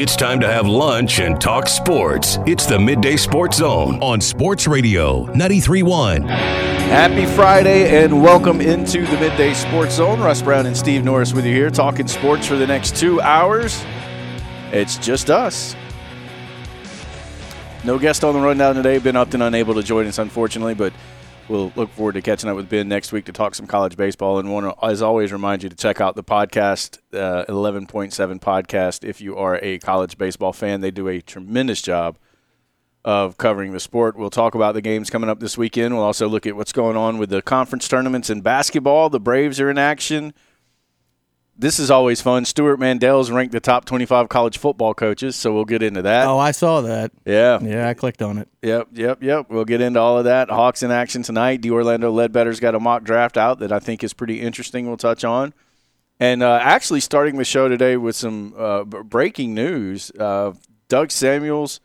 It's time to have lunch and talk sports. It's the Midday Sports Zone on Sports Radio 93.1. Happy Friday and welcome into the Midday Sports Zone. Russ Brown and Steve Norris with you here talking sports for the next two hours. It's just us. No guest on the rundown today. Ben Upton unable to join us, unfortunately, but we'll look forward to catching up with Ben next week to talk some college baseball. And want to, as always, remind you to check out the podcast, uh, 11.7 podcast, if you are a college baseball fan. They do a tremendous job of covering the sport. We'll talk about the games coming up this weekend. We'll also look at what's going on with the conference tournaments in basketball. The Braves are in action this is always fun. Stewart Mandel's ranked the top 25 college football coaches, so we'll get into that. Oh, I saw that. Yeah. Yeah, I clicked on it. Yep, yep, yep. We'll get into all of that. Hawks in action tonight. D. Orlando Ledbetter's got a mock draft out that I think is pretty interesting. We'll touch on. And uh, actually, starting the show today with some uh, breaking news. Uh, Doug Samuels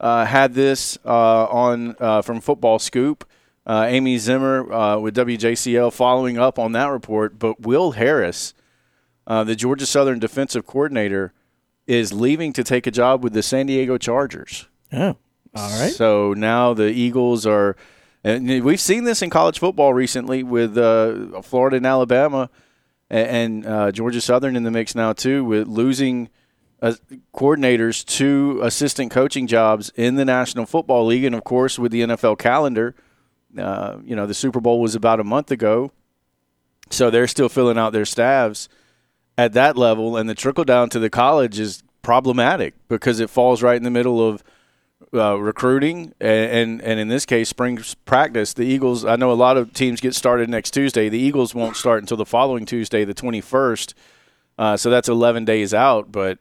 uh, had this uh, on uh, from Football Scoop. Amy Zimmer with WJCL following up on that report. But Will Harris – uh, the Georgia Southern defensive coordinator, is leaving to take a job with the San Diego Chargers. Oh, all right. So now the Eagles are, and we've seen this in college football recently with uh, Florida and Alabama, and, uh, Georgia Southern in the mix now too, with losing uh, coordinators to assistant coaching jobs in the National Football League, and of course with the NFL calendar. Uh, you know, the Super Bowl was about a month ago, so they're still filling out their staffs at that level, and the trickle down to the college is problematic because it falls right in the middle of uh, recruiting and, and, and in this case spring practice. The Eagles. I know a lot of teams get started next Tuesday. The Eagles won't start until the following Tuesday, the twenty first. Uh, so that's eleven days out, but.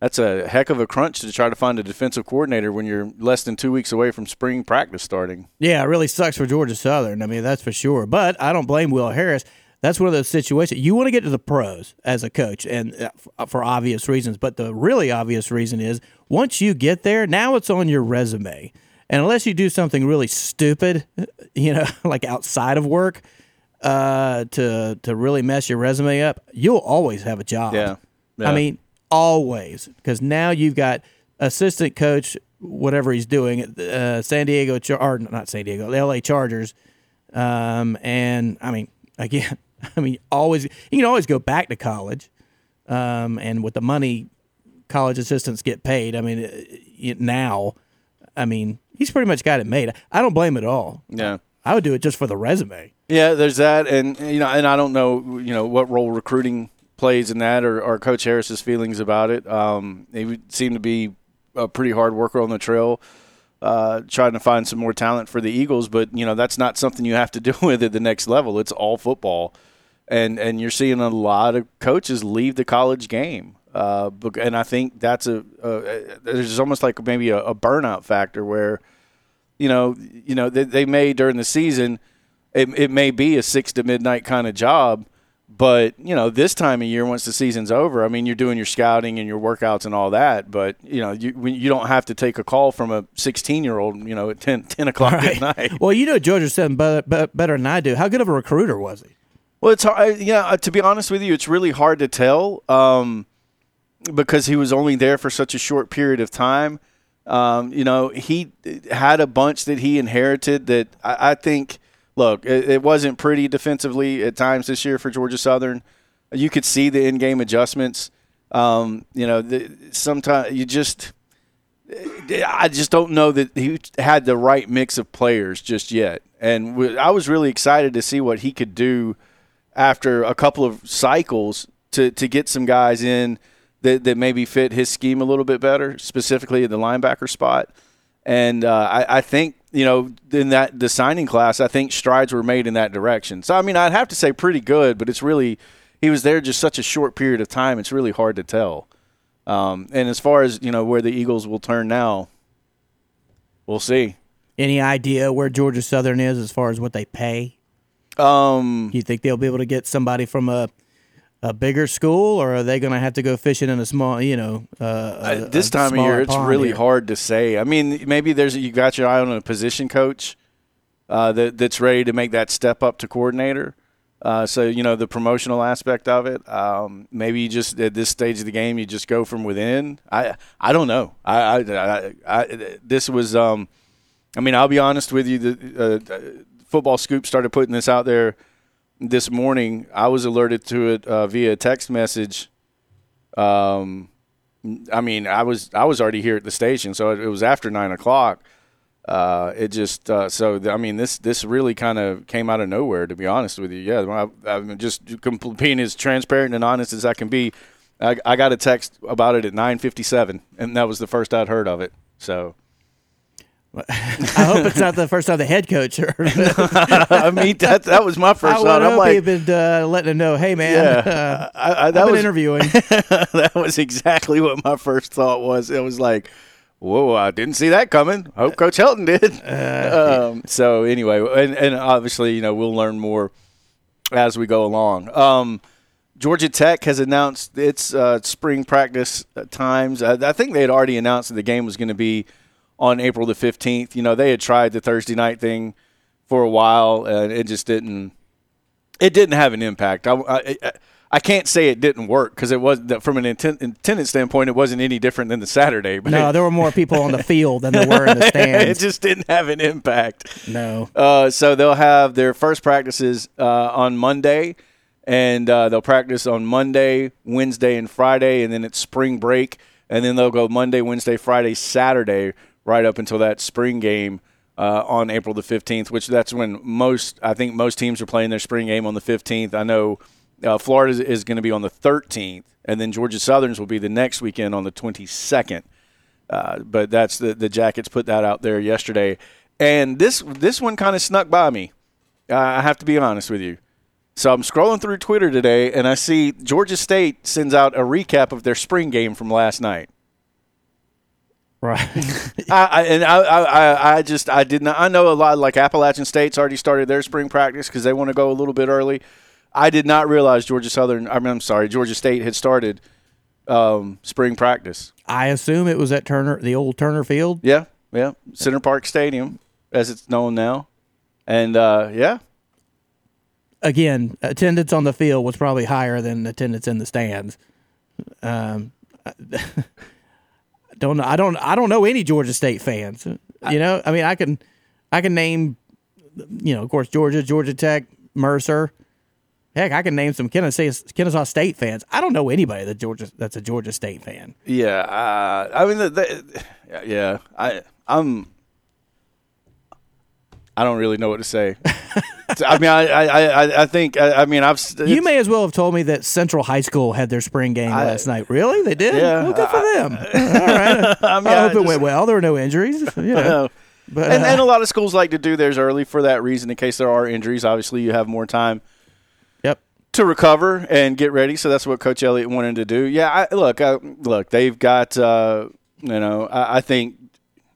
That's a heck of a crunch to try to find a defensive coordinator when you're less than two weeks away from spring practice starting. Yeah, it really sucks for Georgia Southern. I mean, that's for sure. But I don't blame Will Harris that's one of those situations. You want to get to the pros as a coach and uh, uh, for obvious reasons but the really obvious reason is once you get there now it's on your resume. And unless you do something really stupid you know like outside of work uh, to to really mess your resume up you'll always have a job. Yeah, yeah. i mean always because now you've got assistant coach whatever he's doing at uh, san diego Char- or not san diego the la chargers um, and i mean again I mean, always you can always go back to college, um, and with the money college assistants get paid, I mean, it, now, I mean, he's pretty much got it made. I don't blame it at all. Yeah, I would do it just for the resume. Yeah, there's that, and you know, and I don't know, you know, what role recruiting plays in that, or, or Coach Harris's feelings about it. Um, he seemed to be a pretty hard worker on the trail uh, trying to find some more talent for the Eagles. But you know that's not something you have to deal with at the next level. It's all football, and and you're seeing a lot of coaches leave the college game. Uh, and I think that's a, a there's almost like maybe a, a, burnout factor where, you know, you know they, they may during the season, it, it may be a six to midnight kind of job, but you know, this time of year, once the season's over, I mean, you're doing your scouting and your workouts and all that. But you know, you you don't have to take a call from a 16 year old, you know, at 10, 10 o'clock right. at night. Well, you know, Georgia said better, better than I do. How good of a recruiter was he? Well, it's hard. Yeah, uh, to be honest with you, it's really hard to tell um, because he was only there for such a short period of time. Um, you know, he had a bunch that he inherited that I, I think look, it, it, wasn't pretty defensively at times this year for Georgia Southern. You could see the in-game adjustments. Um, you know, sometimes you just, I just don't know that he had the right mix of players just yet. And I was really excited to see what he could do after a couple of cycles to to get some guys in that that maybe fit his scheme a little bit better, specifically at the linebacker spot. And uh, I, I think you know, in that the signing class, I think strides were made in that direction. So I mean, I'd have to say pretty good, but it's really he was there just such a short period of time. It's really hard to tell. Um, and as far as you know, where the Eagles will turn now, we'll see. Any idea where Georgia Southern is as far as what they pay? Um, you think they'll be able to get somebody from a a bigger school, or are they going to have to go fishing in a small, you know, uh, a, this time of year? It's really here. hard to say. I mean, maybe there's you got your eye on a position coach uh, that that's ready to make that step up to coordinator. Uh, so you know the promotional aspect of it. Um, maybe you just at this stage of the game, you just go from within. I I don't know. I I, I, I this was. Um, I mean, I'll be honest with you. The uh, football scoop started putting this out there this morning. I was alerted to it uh, via text message. Um, I mean, I was I was already here at the station, so it, was after nine o'clock uh, it just uh, so I mean this this really kind of came out of nowhere to be honest with you. Yeah, I, am just being as transparent and honest as I can be. I, I got a text about it at 9:57, and that was the first I'd heard of it. So. I hope it's not the first time the head coach heard. I mean, that that was my first I thought. I'm like, you've been uh, letting him know, hey man, yeah, uh, I, I, that I've was, interviewing. that was exactly what my first thought was. It was like, whoa, I didn't see that coming. Hope Coach Helton did. Uh, um, so anyway, and, and obviously, you know, we'll learn more as we go along. Um, Georgia Tech has announced its uh, spring practice times. I, I, think they had already announced that the game was going to be on April the 15th. You know, they had tried the Thursday night thing for a while, and it just didn't. It didn't have an impact. I, I, I can't say it didn't work because it was from an attendance standpoint, it wasn't any different than the Saturday. But no, there were more people on the field than there were in the stands. it just didn't have an impact. No. Uh, so they'll have their first practices uh, on Monday, and uh, they'll practice on Monday, Wednesday, and Friday, and then it's spring break, and then they'll go Monday, Wednesday, Friday, Saturday, right up until that spring game. Uh, on April the 15th, which that's when most, I think most teams are playing their spring game on the 15th. I know uh, Florida is, is going to be on the 13th, and then Georgia Southern's will be the next weekend on the 22nd. Uh, but that's the the Jackets put that out there yesterday, and this this one kind of snuck by me. I have to be honest with you. So I'm scrolling through Twitter today, and I see Georgia State sends out a recap of their spring game from last night. Right. I, I, and I, I, I just I did not. I know a lot. Like Appalachian State's already started their spring practice because they want to go a little bit early. I did not realize Georgia Southern. I mean, I'm sorry, Georgia State had started um, spring practice. I assume it was at Turner, the old Turner Field. Yeah, yeah, Center Parc Stadium, as it's known now, and uh, yeah. Again, attendance on the field was probably higher than attendance in the stands. Um, don't know. I don't. I don't know any Georgia State fans. You know, I mean, I can, I can name, you know, of course, Georgia, Georgia Tech, Mercer. Heck, I can name some Kennesaw, Kennesaw State fans. I don't know anybody that Georgia that's a Georgia State fan. Yeah, uh, I mean, the, the, yeah, I I'm I don't really know what to say. I mean, I, I, I think, I, I mean, I've. You may as well have told me that Central High School had their spring game I, last night. Really, they did. Yeah, well, good for them. All right. I, mean, I hope it went well. There were no injuries. You know. But, and, uh, and a lot of schools like to do theirs early for that reason, in case there are injuries. Obviously, you have more time to recover and get ready. So that's what Coach Elliott wanted to do. Yeah, I, look, I, look, they've got, uh, you know, I, I think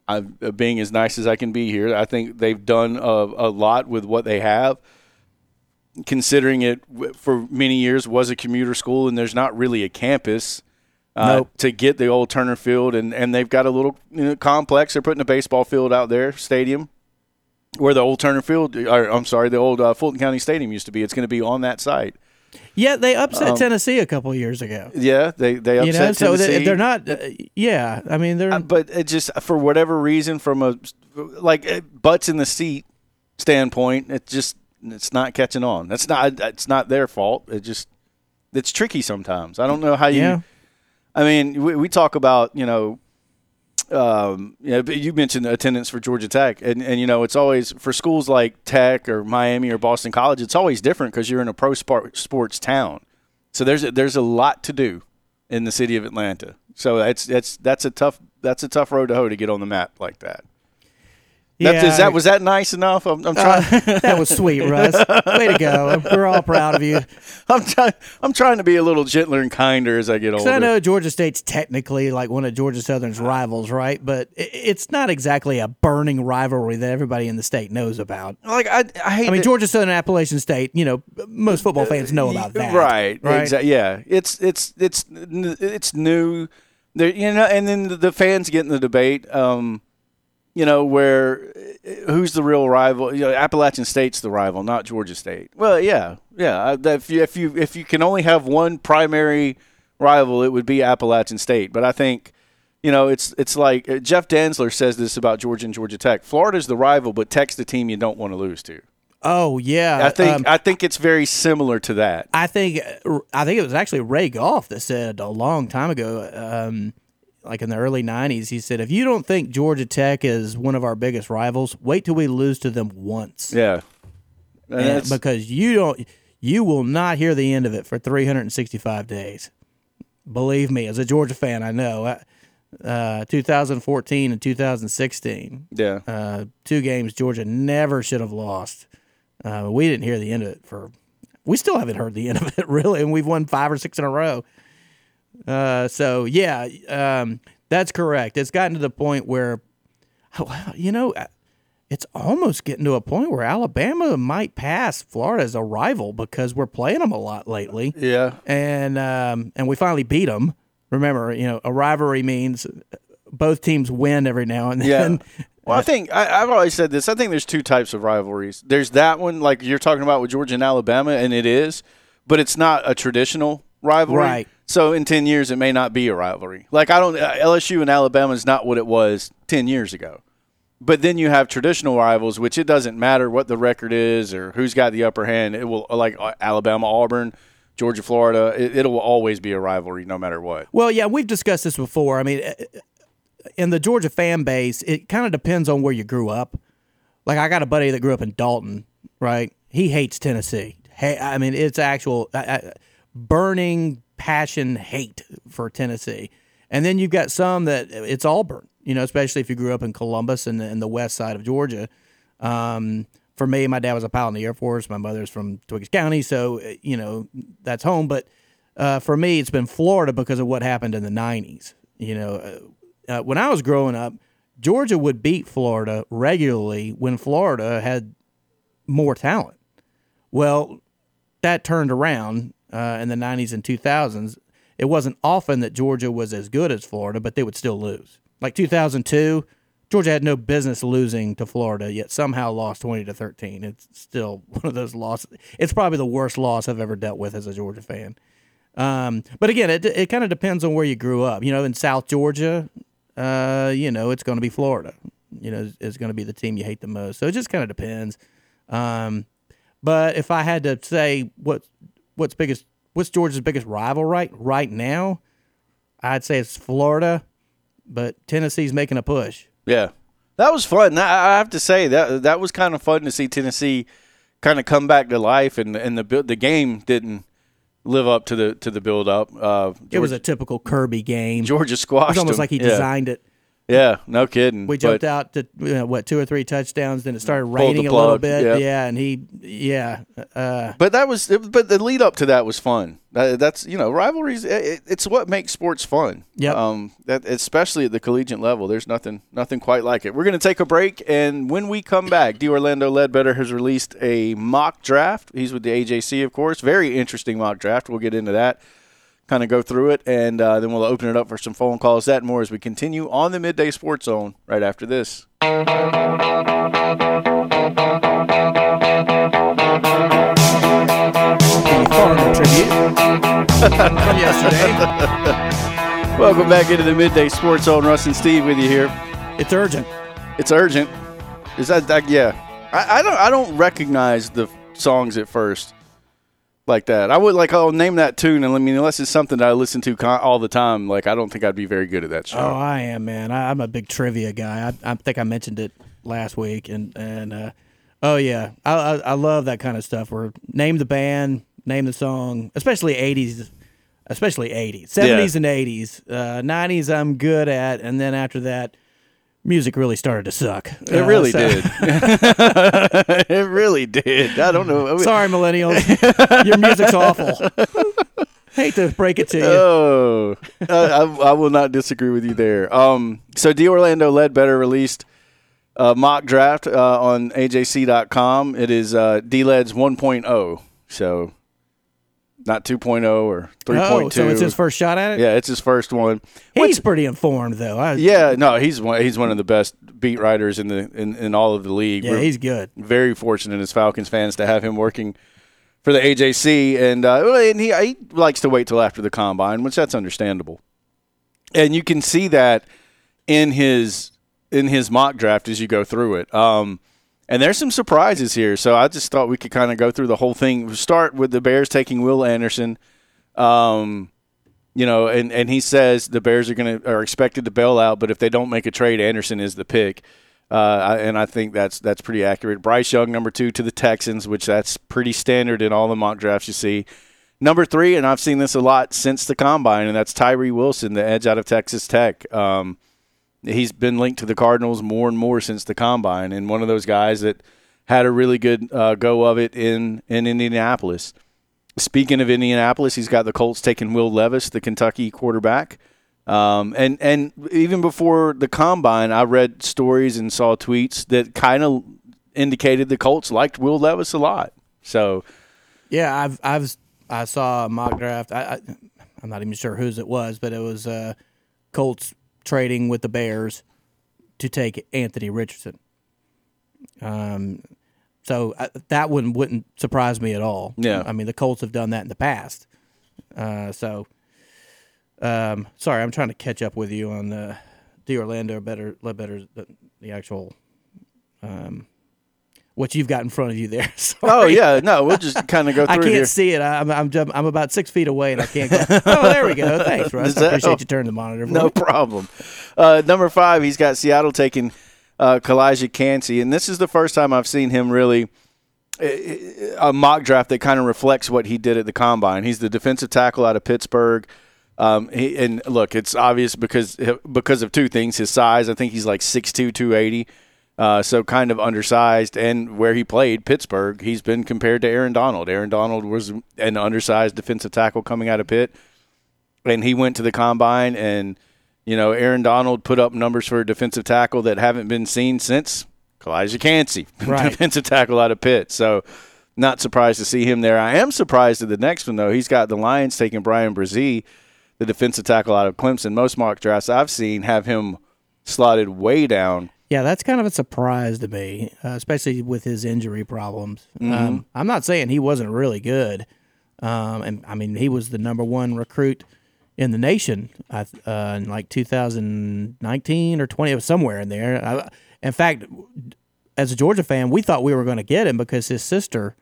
I, being as nice as I can be here, I think they've done a, a lot with what they have. Considering it for many years was a commuter school and there's not really a campus. Uh, nope. to get the old Turner Field, and, and they've got a little you know, complex. They're putting a baseball field out there, stadium, where the old Turner Field, or I'm sorry, the old uh, Fulton County Stadium used to be. It's going to be on that site. Yeah, they upset um, Tennessee a couple years ago. Yeah, they they upset you know, so Tennessee. They're not. Uh, yeah, I mean they're. Uh, but it just for whatever reason, from a like butts in the seat standpoint, it just it's not catching on. That's not it's not their fault. It just it's tricky sometimes. I don't know how you. Yeah. I mean, we, we talk about you know um, you, know, you mentioned attendance for Georgia Tech, and, and you know it's always for schools like Tech or Miami or Boston College. It's always different because you're in a pro sport, sports town, so there's a, there's a lot to do in the city of Atlanta. So that's that's that's a tough that's a tough road to hoe to get on the map like that. Yeah, is that was that nice enough? I'm, I'm trying. Uh, that was sweet, Russ. Way to go. We're all proud of you. I'm trying. I'm trying to be a little gentler and kinder as I get older. I know Georgia State's technically like one of Georgia Southern's rivals, right? But it's not exactly a burning rivalry that everybody in the state knows about. Like I, I hate. I mean, Georgia Southern Appalachian State. You know, most football fans know about that. Right. Right. Exactly. Yeah. It's it's it's it's new. There, you know, and then the fans get in the debate. Um, you know, where who's the real rival? You know, Appalachian State's the rival, not Georgia State. Well, yeah, yeah. If you if you if you can only have one primary rival, it would be Appalachian State. But I think, you know, it's it's like uh, Jeff Dantzler says this about Georgia and Georgia Tech. Florida's the rival, but Tech's the team you don't want to lose to. Oh yeah, I think um, I think it's very similar to that. I think I think it was actually Ray Goff that said a long time ago, um, like in the early '90s. He said, "If you don't think Georgia Tech is one of our biggest rivals, wait till we lose to them once, Yeah. And because you don't, you will not hear the end of it for 365 days. Believe me, as a Georgia fan, I know. Uh, Uh, 2014 and 2016, yeah. uh, two games Georgia never should have lost. Uh, we didn't hear the end of it for. We still haven't heard the end of it really, and we've won five or six in a row. Uh, so yeah, um, that's correct. It's gotten to the point where, well, you know, it's almost getting to a point where Alabama might pass Florida as a rival because we're playing them a lot lately yeah. and um, and we finally beat them. Remember, you know, a rivalry means both teams win every now and then. Yeah. Well, I think I, I've always said this. I think there's two types of rivalries. There's that one, like you're talking about with Georgia and Alabama, and it is, but it's not a traditional rivalry. Right. So in ten years, it may not be a rivalry. Like I don't uh, LSU and Alabama is not what it was ten years ago. But then you have traditional rivals, which it doesn't matter what the record is or who's got the upper hand. It will like uh, Alabama, Auburn, Georgia, Florida. It, it'll always be a rivalry, no matter what. Well, yeah, we've discussed this before. I mean, uh, in the Georgia fan base, it kind of depends on where you grew up. Like, I got a buddy that grew up in Dalton, right? He hates Tennessee. Hey, I mean, it's actual uh, uh, burning passion hate for Tennessee. And then you've got some that it's Auburn, you know, especially if you grew up in Columbus and and the west side of Georgia. Um, for me, my dad was a pilot in the Air Force. My mother's from Twiggs County, so uh, you know that's home. But uh, for me, it's been Florida because of what happened in the '90s. You know, uh, uh, when I was growing up, Georgia would beat Florida regularly when Florida had more talent. Well, that turned around uh, in the '90s and 2000s. It wasn't often that Georgia was as good as Florida, but they would still lose. Like 2002, Georgia had no business losing to Florida, yet somehow lost 20 to 13. It's still one of those losses. It's probably the worst loss I've ever dealt with as a Georgia fan. Um, but again, it, it kind of depends on where you grew up. You know, in South Georgia, uh, you know, it's going to be Florida. You know, is going to be the team you hate the most. So it just kind of depends. Um, but if I had to say what what's biggest, what's Georgia's biggest rival right right now, I'd say it's Florida. But Tennessee's making a push. Yeah, that was fun. I have to say that that was kind of fun to see Tennessee kind of come back to life, and and the the game didn't live up to the to the build up. Uh, It was a typical Kirby game. Georgia It squashed. was almost like he Yeah. designed it. Yeah, no kidding. We jumped But- out to you know, what two or three touchdowns. Then it started raining a little bit. yeah. Yeah, and he yeah. Uh, But that was, but the lead up to that was fun. That's you know rivalries. It, it's what makes sports fun. Yep. Um, that especially at the collegiate level, there's nothing, nothing quite like it. We're going to take a break, and when we come back, D. Orlando Ledbetter has released a mock draft. He's with the AJC, of course. Very interesting mock draft. We'll get into that. Kind of go through it, and uh, then we'll open it up for some phone calls. That and more as we continue on the midday sports zone right after this. Farmer tribute from yesterday. Welcome back into the midday sports zone. Russ and Steve with you here. It's urgent. It's urgent. Is that, that yeah? I, I don't I don't recognize the songs at first like that. I would like I'll name that tune and I mean unless it's something that I listen to con- all the time. Like I don't think I'd be very good at that show. Oh, I am, man. I, I'm a big trivia guy. I, I think I mentioned it last week, and and uh, oh yeah, I, I I love that kind of stuff. Where name the band, name the song, especially '80s, especially '80s, '70s and '80s, uh, '90s. I'm good at, and then after that, music really started to suck. Uh, It really did. it really did. I don't know. Sorry, millennials, your music's awful. Hate to break it to you. Oh, I, I, I will not disagree with you there. Um, so D Orlando Ledbetter released a mock draft uh, on AJC.com. It is uh, D-Led's 1.0, so not 2.0 or 3.2. oh, so it's his first shot at it. Yeah, it's his first one. He's pretty informed, though. I, Yeah, no, he's one. He's one of the best beat writers in the in, in all of the league. yeah, We're he's good. very fortunate as Falcons fans to have him working for the AJC, and uh, and he he likes to wait till after the combine, which that's understandable. And you can see that in his in his mock draft as you go through it. Um, and there's some surprises here, so I just thought we could kind of go through the whole thing. Start with the Bears taking Will Anderson. Um, you know, and, and he says the Bears are going to are expected to bail out, but if they don't make a trade, Anderson is the pick. Uh, and I think that's that's pretty accurate. Bryce Young, number two to the Texans, which that's pretty standard in all the mock drafts you see. Number three, and I've seen this a lot since the combine, and that's Tyree Wilson, the edge out of Texas Tech. Um, he's been linked to the Cardinals more and more since the combine, and one of those guys that had a really good uh, go of it in in Indianapolis. Speaking of Indianapolis, he's got the Colts taking Will Levis, the Kentucky quarterback. Um, and and even before the combine, I read stories and saw tweets that kind of indicated the Colts liked Will Levis a lot. So, yeah, I've I've I saw a mock draft. I, I am not even sure whose it was, but it was uh, Colts trading with the Bears to take Anthony Richardson. Um, so I, that wouldn't wouldn't surprise me at all. Yeah, I mean the Colts have done that in the past. Uh, so um, sorry, I'm trying to catch up with you on the the Orlando better let better the, the actual um, what you've got in front of you there. Sorry. Oh yeah, no, we'll just kind of go through. I can't here. see it. I'm, I'm I'm about six feet away and I can't. Go. oh, there we go. Thanks, Russ. I appreciate you turning the monitor. no me. problem. Uh, number five, he's got Seattle taking uh, Calijah Kancey, and this is the first time I've seen him really a mock draft that kind of reflects what he did at the combine. He's the defensive tackle out of Pittsburgh. Um, he, and look, it's obvious because because of two things: his size. I think he's like 6'2", 280, uh, so kind of undersized. And where he played, Pittsburgh, he's been compared to Aaron Donald. Aaron Donald was an undersized defensive tackle coming out of Pitt, and he went to the combine. And you know, Aaron Donald put up numbers for a defensive tackle that haven't been seen since Calijah Kancey, right. defensive tackle out of Pitt. So. Not surprised to see him there. I am surprised at the next one though. He's got the Lions taking Bryan Bresee the defensive tackle out of Clemson. Most mock drafts I've seen have him slotted way down. Yeah, that's kind of a surprise to me, uh, especially with his injury problems. Mm-hmm. Um, I'm not saying he wasn't really good, um, and I mean he was the number one recruit in the nation uh, in like 2019 or 20, somewhere in there. I, in fact, as a Georgia fan, we thought we were going to get him because his sister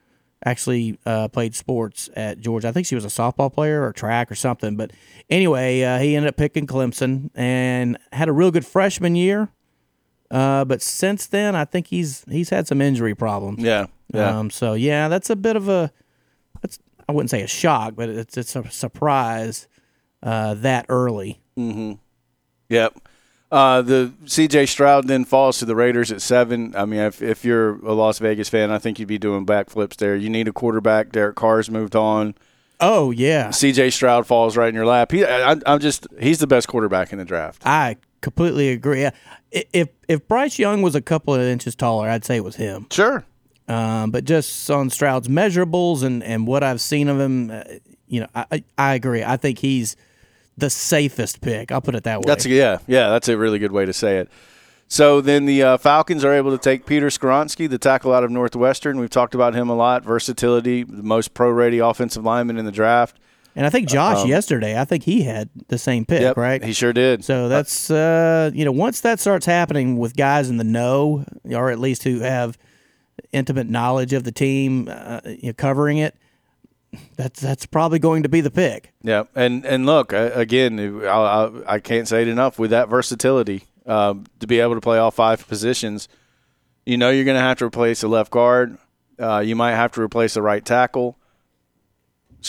actually uh, played sports at Georgia. I think she was a softball player or track or something. But anyway, uh, he ended up picking Clemson and had a real good freshman year. Uh, but since then, I think he's he's had some injury problems. Yeah, yeah. Um, so yeah, that's a bit of a that's I wouldn't say a shock, but it's it's a surprise uh, that early. Mm-hmm. Yep. Uh, the C.J. Stroud then falls to the Raiders at seven. I mean, if, if you're a Las Vegas fan, I think you'd be doing backflips there. You need a quarterback. Derek Carr's moved on. Oh yeah, C.J. Stroud falls right in your lap. He, I, am just he's the best quarterback in the draft. I completely agree. If if Bryce Young was a couple of inches taller, I'd say it was him. Sure. Um, but just on Stroud's measurables and, and what I've seen of him, uh, you know, I, I agree. I think he's the safest pick. I'll put it that way. That's yeah, yeah. That's a really good way to say it. So then the uh, Falcons are able to take Peter Skoronski, the tackle out of Northwestern. We've talked about him a lot. Versatility, the most pro-ready offensive lineman in the draft. And I think Josh um, yesterday, I think he had the same pick, yep, right? He sure did. So that's uh, you know, once that starts happening with guys in the know, or at least who have intimate knowledge of the team, uh, you know, covering it, that's that's probably going to be the pick. Yeah, and and look again, I, I, I can't say it enough. With that versatility, uh, to be able to play all five positions, you know you're going to have to replace a left guard. Uh, you might have to replace the right tackle.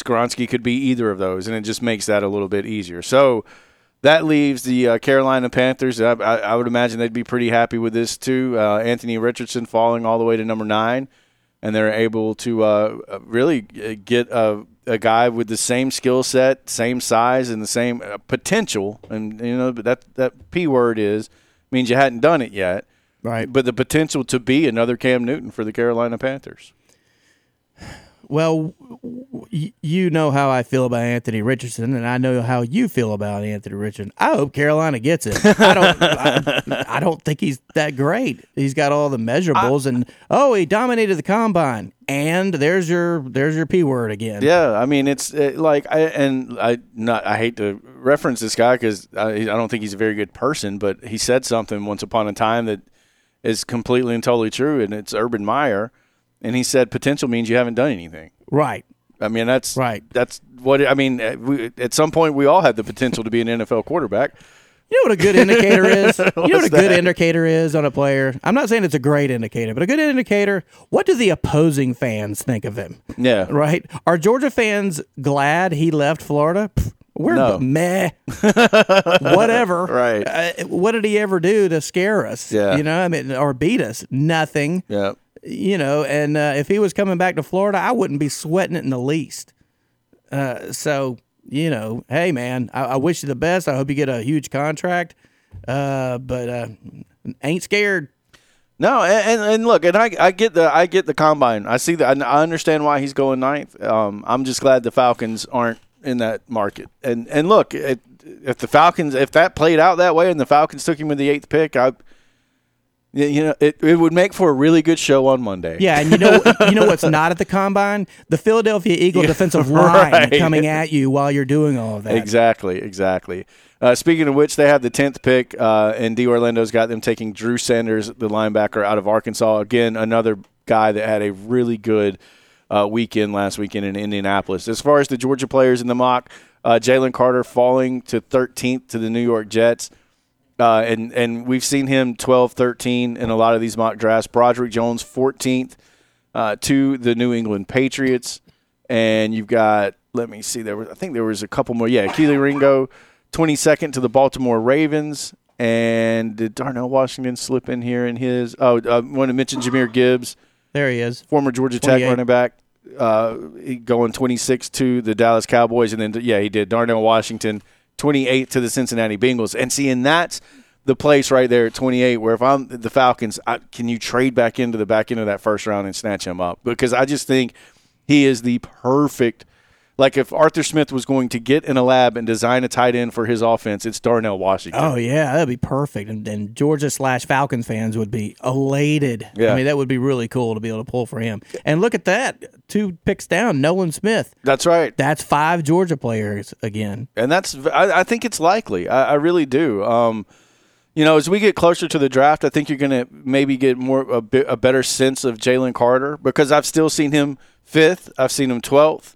Skoronski could be either of those, and it just makes that a little bit easier. So that leaves the uh, Carolina Panthers. I, I, I, would imagine they'd be pretty happy with this too. Uh, Anthony Richardson falling all the way to number nine and they're able to uh, uh really get a, a, guy with the same skill set, same size, and the same uh, potential. And you know that that p word is means you hadn't done it yet, right? But the potential to be another Cam Newton for the Carolina Panthers. Well, you know how I feel about Anthony Richardson, and I know how you feel about Anthony Richardson. I hope Carolina gets it. I don't. I, I don't think he's that great. He's got all the measurables, and oh, he dominated the combine. And there's your there's your p word again. Yeah, I mean it's it, like I and I not I hate to reference this guy because I, I don't think he's a very good person, but he said something once upon a time that is completely and totally true, and it's Urban Meyer, and he said potential means you haven't done anything. Right. I mean that's Right. That's what I mean. uh, We, at some point, we all have the potential to be an NFL quarterback. You know what a good indicator is? You know what a good that? indicator is on a player? I'm not saying it's a great indicator, but a good indicator, what do the opposing fans think of him? Yeah, Right? Are Georgia fans glad he left Florida? Pff, We're No. meh. Whatever. Right. Uh, what did he ever do to scare us? Yeah. You know, I mean, or beat us? Nothing. yeah. You know, and uh, if he was coming back to Florida, I wouldn't be sweating it in the least. Uh, so, you know, hey, man, I, I wish you the best. I hope you get a huge contract. Uh, but uh, ain't scared. No, and, and, look, and I, I get the I get the combine. I see that. I understand why he's going ninth. Um, I'm just glad the Falcons aren't in that market. And and look, it, if the Falcons if that played out that way and the Falcons took him with the eighth pick, I you know it, it would make for a really good show on Monday. Yeah, and you know, you know what's not at the combine? The Philadelphia Eagle defensive line right. coming at you while you're doing all of that. Exactly, exactly. Uh, speaking of which, they have the tenth pick, uh, and D. Orlando's got them taking Drew Sanders, the linebacker out of Arkansas. Again, another guy that had a really good uh, weekend last weekend in Indianapolis. As far as the Georgia players in the mock, uh, Jalen Carter falling to 13th to the New York Jets. Uh, and, and we've seen him 12 13 in a lot of these mock drafts. Broderick Jones, 14th uh, to the New England Patriots. And you've got, let me see, there was, I think there was a couple more. Yeah, Kelee Ringo, 22nd to the Baltimore Ravens. And did Darnell Washington slip in here in his? Oh, I want to mention Jahmyr Gibbs There he is. former Georgia Tech running back, uh, he going 26 to the Dallas Cowboys, and then yeah, he did Darnell Washington 28 to the Cincinnati Bengals. And see, and that's the place right there at 28 where if I'm the Falcons, I, can you trade back into the back end of that first round and snatch him up? Because I just think he is the perfect. Like if Arthur Smith was going to get in a lab and design a tight end for his offense, it's Darnell Washington. Oh yeah, that'd be perfect, and, and Georgia slash Falcons fans would be elated. Yeah. I mean, that would be really cool to be able to pull for him. And look at that, two picks down, Nolan Smith. That's right. That's five Georgia players again. and that's I, I think it's likely. I, I really do. Um, you know, as we get closer to the draft, I think you're going to maybe get more a, bit, a better sense of Jalen Carter because I've still seen him fifth. I've seen him twelfth.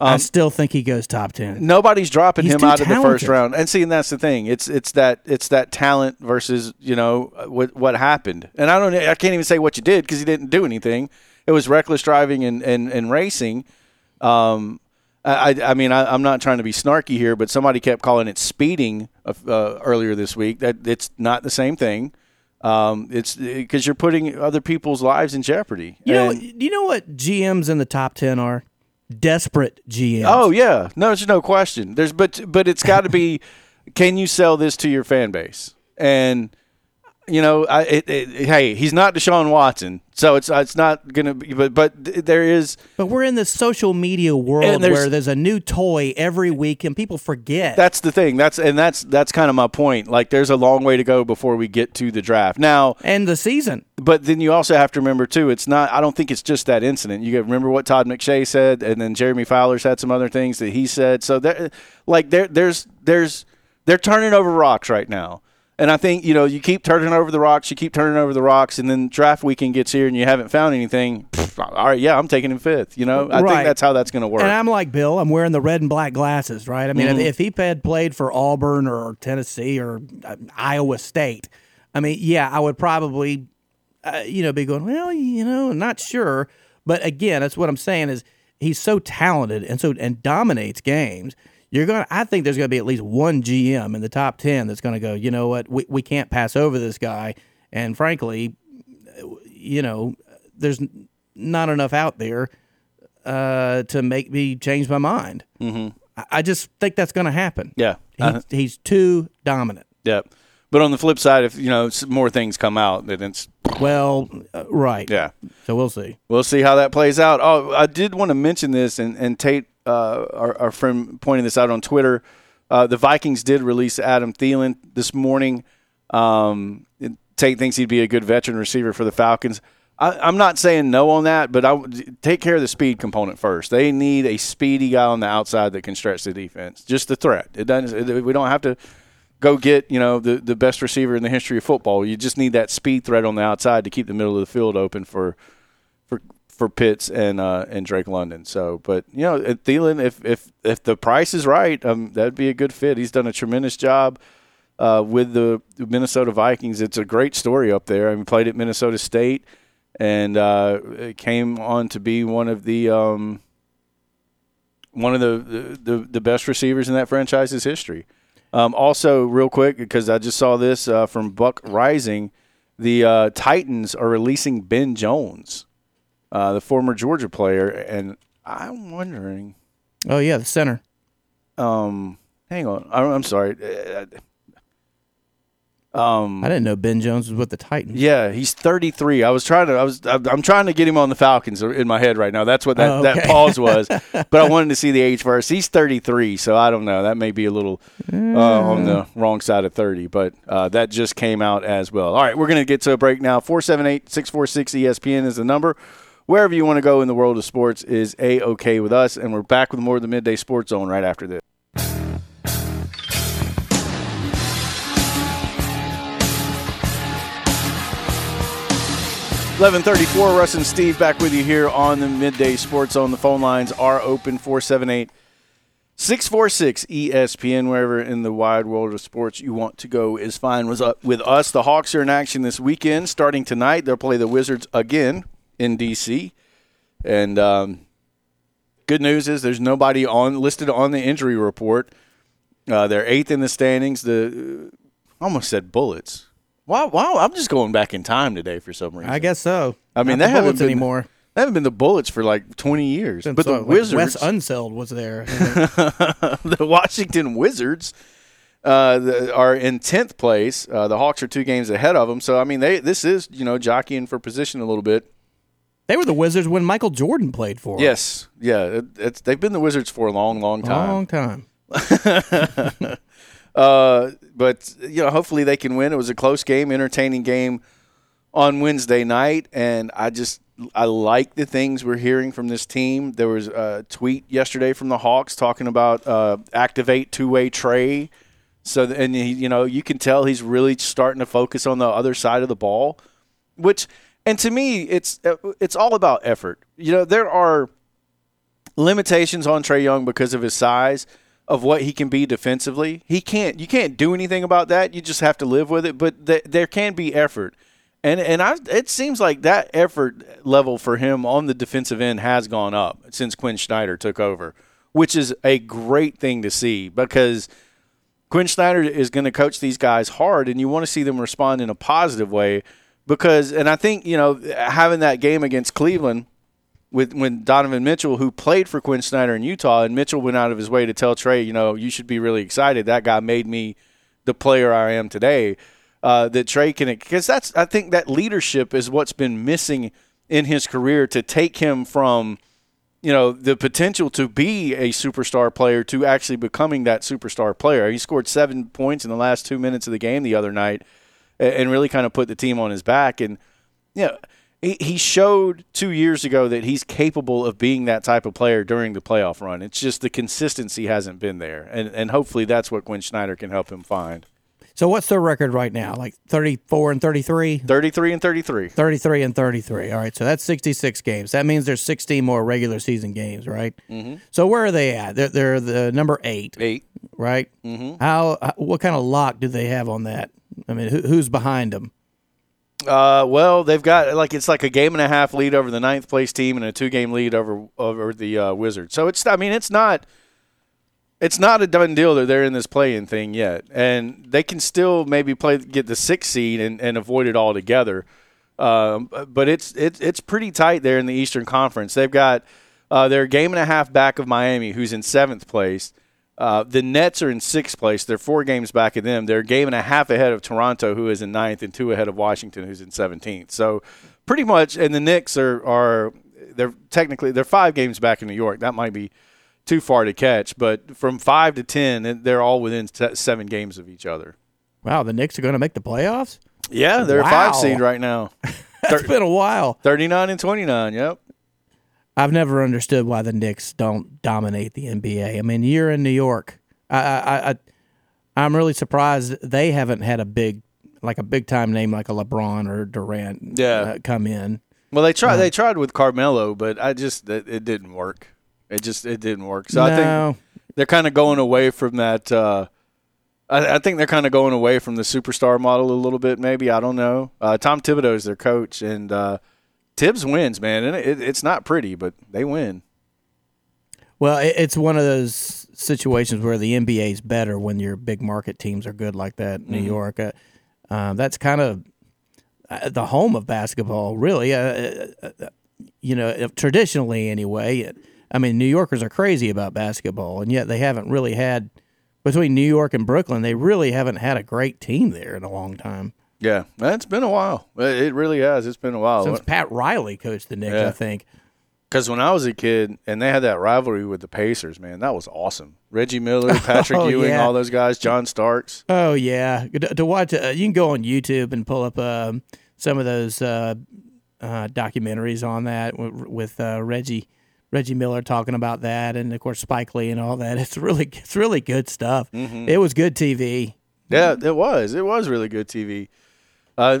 I still think he goes top ten. Nobody's dropping He's him out of the first round. And see, and that's the thing. It's it's that it's that talent versus you know what what happened. And I don't I can't even say what you did because he didn't do anything. It was reckless driving and and, and racing. Um, I, I mean I, I'm not trying to be snarky here, but somebody kept calling it speeding uh, earlier this week. That it's not the same thing. Um, it's because you're putting other people's lives in jeopardy. You know, And- you know what GMs in the top ten are? Desperate GMs. Oh yeah, no, there's no question. There's but but it's got to be. can you sell this to your fan base? And you know, I it, it, hey, he's not Deshaun Watson, so it's uh, it's not gonna be. But but there is But we're in this social media world there's- where there's a new toy every week, and people forget. that's the thing. That's and that's that's kind of my point. Like there's a long way to go before we get to the draft. Now, and the season. but then you also have to remember too. It's not. I don't think it's just that incident. You remember what Todd McShay said, and then Jeremy Fowler's had some other things that he said. So there, like there, there's there's they're turning over rocks right now. And I think you know you keep turning over the rocks, you keep turning over the rocks, and then draft weekend gets here and you haven't found anything. all right, yeah, I'm taking him fifth. You know, I Right. think that's how that's going to work. And I'm like Bill. I'm wearing the red and black glasses, right? I mean, Mm-hmm. if, if he had played for Auburn or Tennessee or uh, Iowa State, I mean, yeah, I would probably, uh, you know, be going, well, you know, not sure. But again, that's what I'm saying is he's so talented and so and dominates games. You're gonna. I think there's gonna be at least one GM in the top ten that's gonna go. You know what? We we can't pass over this guy. And frankly, you know, there's not enough out there uh, to make me change my mind. Mm-hmm. I, I just think that's going to happen. yeah, He, uh-huh. he's too dominant. Yep. But on the flip side, if you know more things come out, then it's Well, uh, right. Yeah. So we'll see. We'll see how that plays out. Oh, I did want to mention this, and, and Tate, uh, our, our friend, pointed this out on Twitter. Uh, the Vikings did release Adam Thielen this morning. Um, Tate thinks he'd be a good veteran receiver for the Falcons. I, am not saying no on that, but I would take care of the speed component first. They need a speedy guy on the outside that can stretch the defense. Just the threat. It doesn't. It, we don't have to go get you know the the best receiver in the history of football. You just need that speed threat on the outside to keep the middle of the field open for for for Pitts and uh, and Drake London. So, but you know, Thielen, if if if the price is right, um, that'd be a good fit. He's done a tremendous job. Uh, with the Minnesota Vikings, it's a great story up there. I mean, played at Minnesota State and uh, came on to be one of the um, one of the, the, the best receivers in that franchise's history. Um, also, real quick, because I just saw this uh, from Buck Reising, the uh, Titans are releasing Ben Jones, uh, the former Georgia player, and I'm wondering. Oh yeah, the center. Um, hang on, I'm sorry. Um, I didn't know Ben Jones was with the Titans. Yeah, he's 33. I was trying to. I was. I'm trying to get him on the Falcons in my head right now. That's what that, oh, okay. that pause was. but I wanted to see the age first. He's 33, so I don't know. That may be a little uh, on the wrong side of 30, but uh, that just came out as well. All right, we're gonna get to a break now. 478-646 ESPN is the number. Wherever you want to go in the world of sports is a okay with us, and we're back with more of the midday sports zone right after this. 1134, Russ and Steve back with you here on the Midday Sports Zone. The phone lines are open 478 646 ESPN, wherever in the wide world of sports you want to go is fine with us. The Hawks are in action this weekend. Starting tonight, they'll play the Wizards again in D.C. And um, good news is there's nobody on listed on the injury report. Uh, they're eighth in the standings. The uh, almost said Bullets Wow, wow! I'm just going back in time today for some reason. I guess so. I mean, Not they haven't been, anymore. They haven't been the Bullets for like 20 years. Since but the like Wizards, Wes Unseld was there. the Washington Wizards uh, the, are in 10th place. Uh, the Hawks are two games ahead of them. So I mean, they this is you know jockeying for position a little bit. They were the Wizards when Michael Jordan played for. Them. Yes, yeah, it, they've been the Wizards for a long, long time. Long time. Uh, but you know, hopefully they can win. It was a close game, entertaining game on Wednesday night, and I just I like the things we're hearing from this team. There was a tweet yesterday from the Hawks talking about uh, activate two way Trae. So and he, you know you can tell he's really starting to focus on the other side of the ball, which and to me it's it's all about effort. You know there are limitations on Trey Young because of his size of what he can be defensively. He can't. You can't do anything about that. You just have to live with it. But th- there can be effort, and and I, it seems like that effort level for him on the defensive end has gone up since Quin Snyder took over, which is a great thing to see because. Quin Snyder is going to coach these guys hard, and you want to see them respond in a positive way because, and I think, you know, having that game against Cleveland with when Donovan Mitchell, who played for Quin Snyder in Utah, and Mitchell went out of his way to tell Trae, you know, you should be really excited. That guy made me the player I am today. Uh, that Trae can, because that's I think that leadership is what's been missing in his career to take him from, you know, the potential to be a superstar player to actually becoming that superstar player. He scored seven points in the last two minutes of the game the other night, and really kind of put the team on his back. And you know he he showed two years ago that he's capable of being that type of player during the playoff run. It's just the consistency hasn't been there, and and hopefully that's what Quin Snyder can help him find. So what's their record right now? Like 34 and 33? 33 and 33. 33 and 33. All right, so that's 66 games. That means there's 16 more regular season games, right? Mm-hmm. So where are they at? They're, they're the number 8. 8. Right? Mm-hmm. How what kind of lock do they have on that? I mean, who, who's behind them? Uh, well, they've got like it's like a game and a half lead over the ninth place team and a two game lead over over the uh, Wizards. So it's I mean it's not it's not a done deal that they're in this playing thing yet, and they can still maybe play get the sixth seed and, and avoid it altogether. Um, but it's it's it's pretty tight there in the Eastern Conference. They've got uh, they're a game and a half back of Miami, who's in seventh place. Uh, the Nets are in sixth place. They're four games back of them. They're a game and a half ahead of Toronto, who is in ninth, and two ahead of Washington, who's in seventeenth. So pretty much, and the Knicks are are they're technically they're five games back in New York. That might be too far to catch, but from five to ten, they're all within seven games of each other. Wow, the Knicks are going to make the playoffs. Yeah, they're wow. a five seed right now. It's been a while. Thirty nine and twenty nine. Yep. I've never understood why the Knicks don't dominate the NBA. I mean, you're in New York. I, I, I I'm really surprised they haven't had a big, like a big time name like a LeBron or Durant, yeah. uh, come in. Well, they tried. Uh, they tried with Carmelo, but I just it, it, didn't work. It just it didn't work. So no. I think they're kind of going away from that. Uh, I, I, think they're kind of going away from the superstar model a little bit. Maybe I don't know. Uh, Tom Thibodeau is their coach, and uh, Thibs wins, man. And it, it's not pretty, but they win. Well, it, it's one of those situations where the NBA is better when your big market teams are good like that. New mm-hmm. York, uh, uh, that's kind of uh, the home of basketball, really. Uh, uh, you know, traditionally anyway. I mean, New Yorkers are crazy about basketball, and yet they haven't really had between New York and Brooklyn. They really haven't had a great team there in a long time. Yeah, it's been a while. It really has. It's been a while since Pat Riley coached the Knicks. Yeah. I think. Because when I was a kid and they had that rivalry with the Pacers, man, that was awesome. Reggie Miller, Patrick oh, Ewing, yeah. all those guys, John Starks. Oh yeah, to watch. Uh, you can go on YouTube and pull up um, some of those uh, uh, documentaries on that with uh, Reggie Reggie Miller talking about that, and of course Spike Lee and all that. It's really it's really good stuff. Mm-hmm. It was good TV. Yeah, it was. It was really good TV. Uh,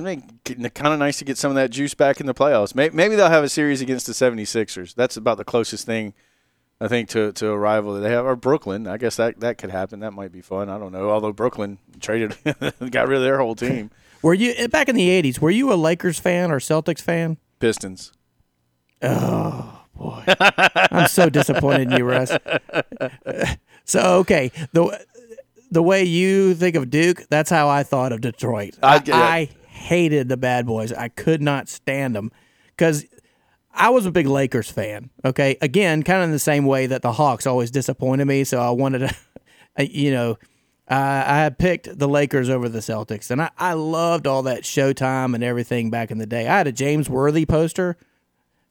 kind of nice to get some of that juice back in the playoffs. Maybe they'll have a series against the 76ers. That's about the closest thing, I think, to, to a rival that they have. Or Brooklyn. I guess that, that could happen. That might be fun. I don't know. Although Brooklyn traded, got rid of their whole team. were you eh, back in the 80s? Were you a Lakers fan or Celtics fan? Pistons. Oh boy, I'm so disappointed in you, Russ. So okay, the the way you think of Duke, that's how I thought of Detroit. I, I, I hated the bad boys. I could not stand them because I was a big Lakers fan. Okay, again, kind of in the same way that the Hawks always disappointed me. So I wanted to, you know, I had picked the Lakers over the Celtics, and I, I loved all that Showtime and everything back in the day. I had a James Worthy poster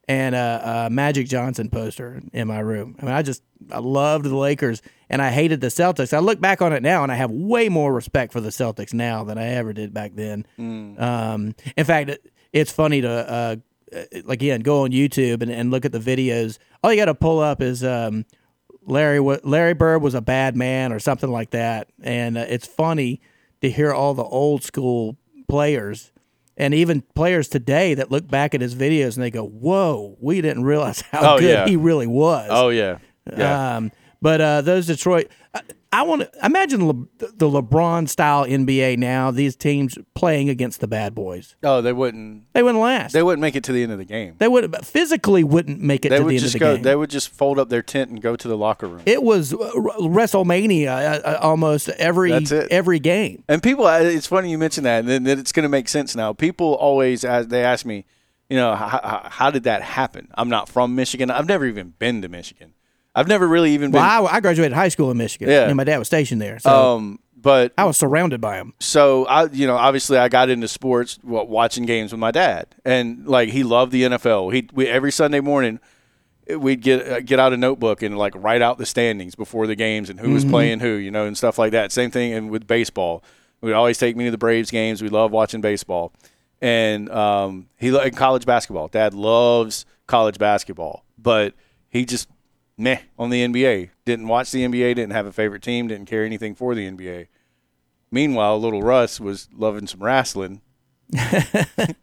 and a, a Magic Johnson poster in my room. I mean, I just I loved the Lakers and I hated the Celtics. I look back on it now and I have way more respect for the Celtics now than I ever did back then. Mm. Um, in fact, it, it's funny to uh, again go on YouTube and, and look at the videos. All you got to pull up is um, Larry Larry Bird was a bad man or something like that, and uh, it's funny to hear all the old school players and even players today that look back at his videos and they go, "Whoa, we didn't realize how oh, good yeah. he really was." Oh yeah, yeah. Um, but uh, those Detroit, I, want to imagine Le, the LeBron style NBA now. These teams playing against the bad boys. Oh, they wouldn't. They wouldn't last. They wouldn't make it to the end of the game. They would physically wouldn't make it they to would the end just of the go, game. They would just fold up their tent and go to the locker room. It was uh, WrestleMania uh, almost every every game. And people, uh, it's funny you mentioned that, and then it's going to make sense now. People always they ask me, you know, how, how did that happen? I'm not from Michigan. I've never even been to Michigan. I've never really even been. Well, I, I graduated high school in Michigan. Yeah. and my dad was stationed there. So um, but I was surrounded by them. So I, you know, obviously I got into sports watching games with my dad, and like he loved the NFL. He we, every Sunday morning we'd get uh, get out a notebook and like write out the standings before the games and who was mm-hmm. playing who, you know, and stuff like that. Same thing and with baseball. We'd always take me to the Braves games. We love watching baseball, and um, he in college basketball. Dad loves college basketball, but he just meh on the NBA. Didn't watch the NBA, didn't have a favorite team, didn't care anything for the NBA. Meanwhile, little Russ was loving some wrestling.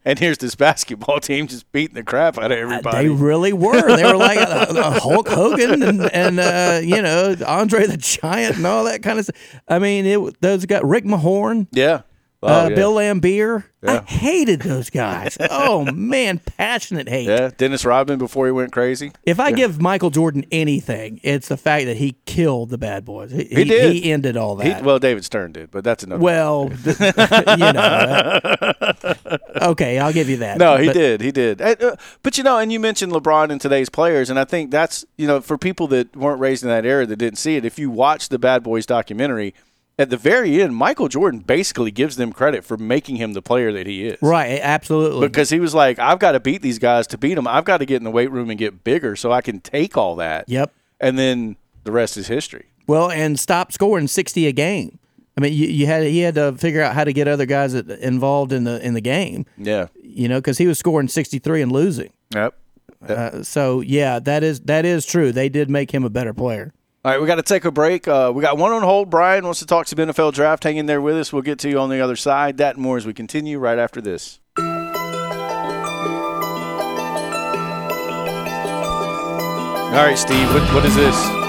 and here's this basketball team just beating the crap out of uh, everybody. They really were. They were like uh, uh, a, a Hulk Hogan and, and uh, you know Andre the Giant and all that kind of stuff. I mean, it those got Rick Mahorn. Yeah, uh, yeah. Bill Laimbeer. I hated those guys. oh man, passionate hate. Yeah, Dennis Rodman before he went crazy. If I give Michael Jordan anything, it's the fact that he killed the bad boys. He, He did. He ended all He, that. well, David Stern did, but that's another. well, th- you know. uh, okay, I'll give you that. No, he But- did. He did. Uh, But you know, and you mentioned LeBron and today's players, and I think that's you know for people that weren't raised in that era that didn't see it. If you watch the Bad Boys documentary, at the very end, Michael Jordan basically gives them credit for making him the player that he is. Right, absolutely. Because he was like, I've got to beat these guys to beat them. I've got to get in the weight room and get bigger so I can take all that. Yep. And then the rest is history. Well, and stop scoring sixty a game. I mean, you, you had he had to figure out how to get other guys that- involved in the in the game. Yeah. You know, because he was scoring sixty three and losing. Yep. Uh, so yeah, that is that is true. They did make him a better player. All right, we got to take a break. Uh, we got one on hold. Brian wants to talk some NFL draft. Hang in there with us. We'll get to you on the other side. That and more as we continue right after this. All right, Steve, what, what is this?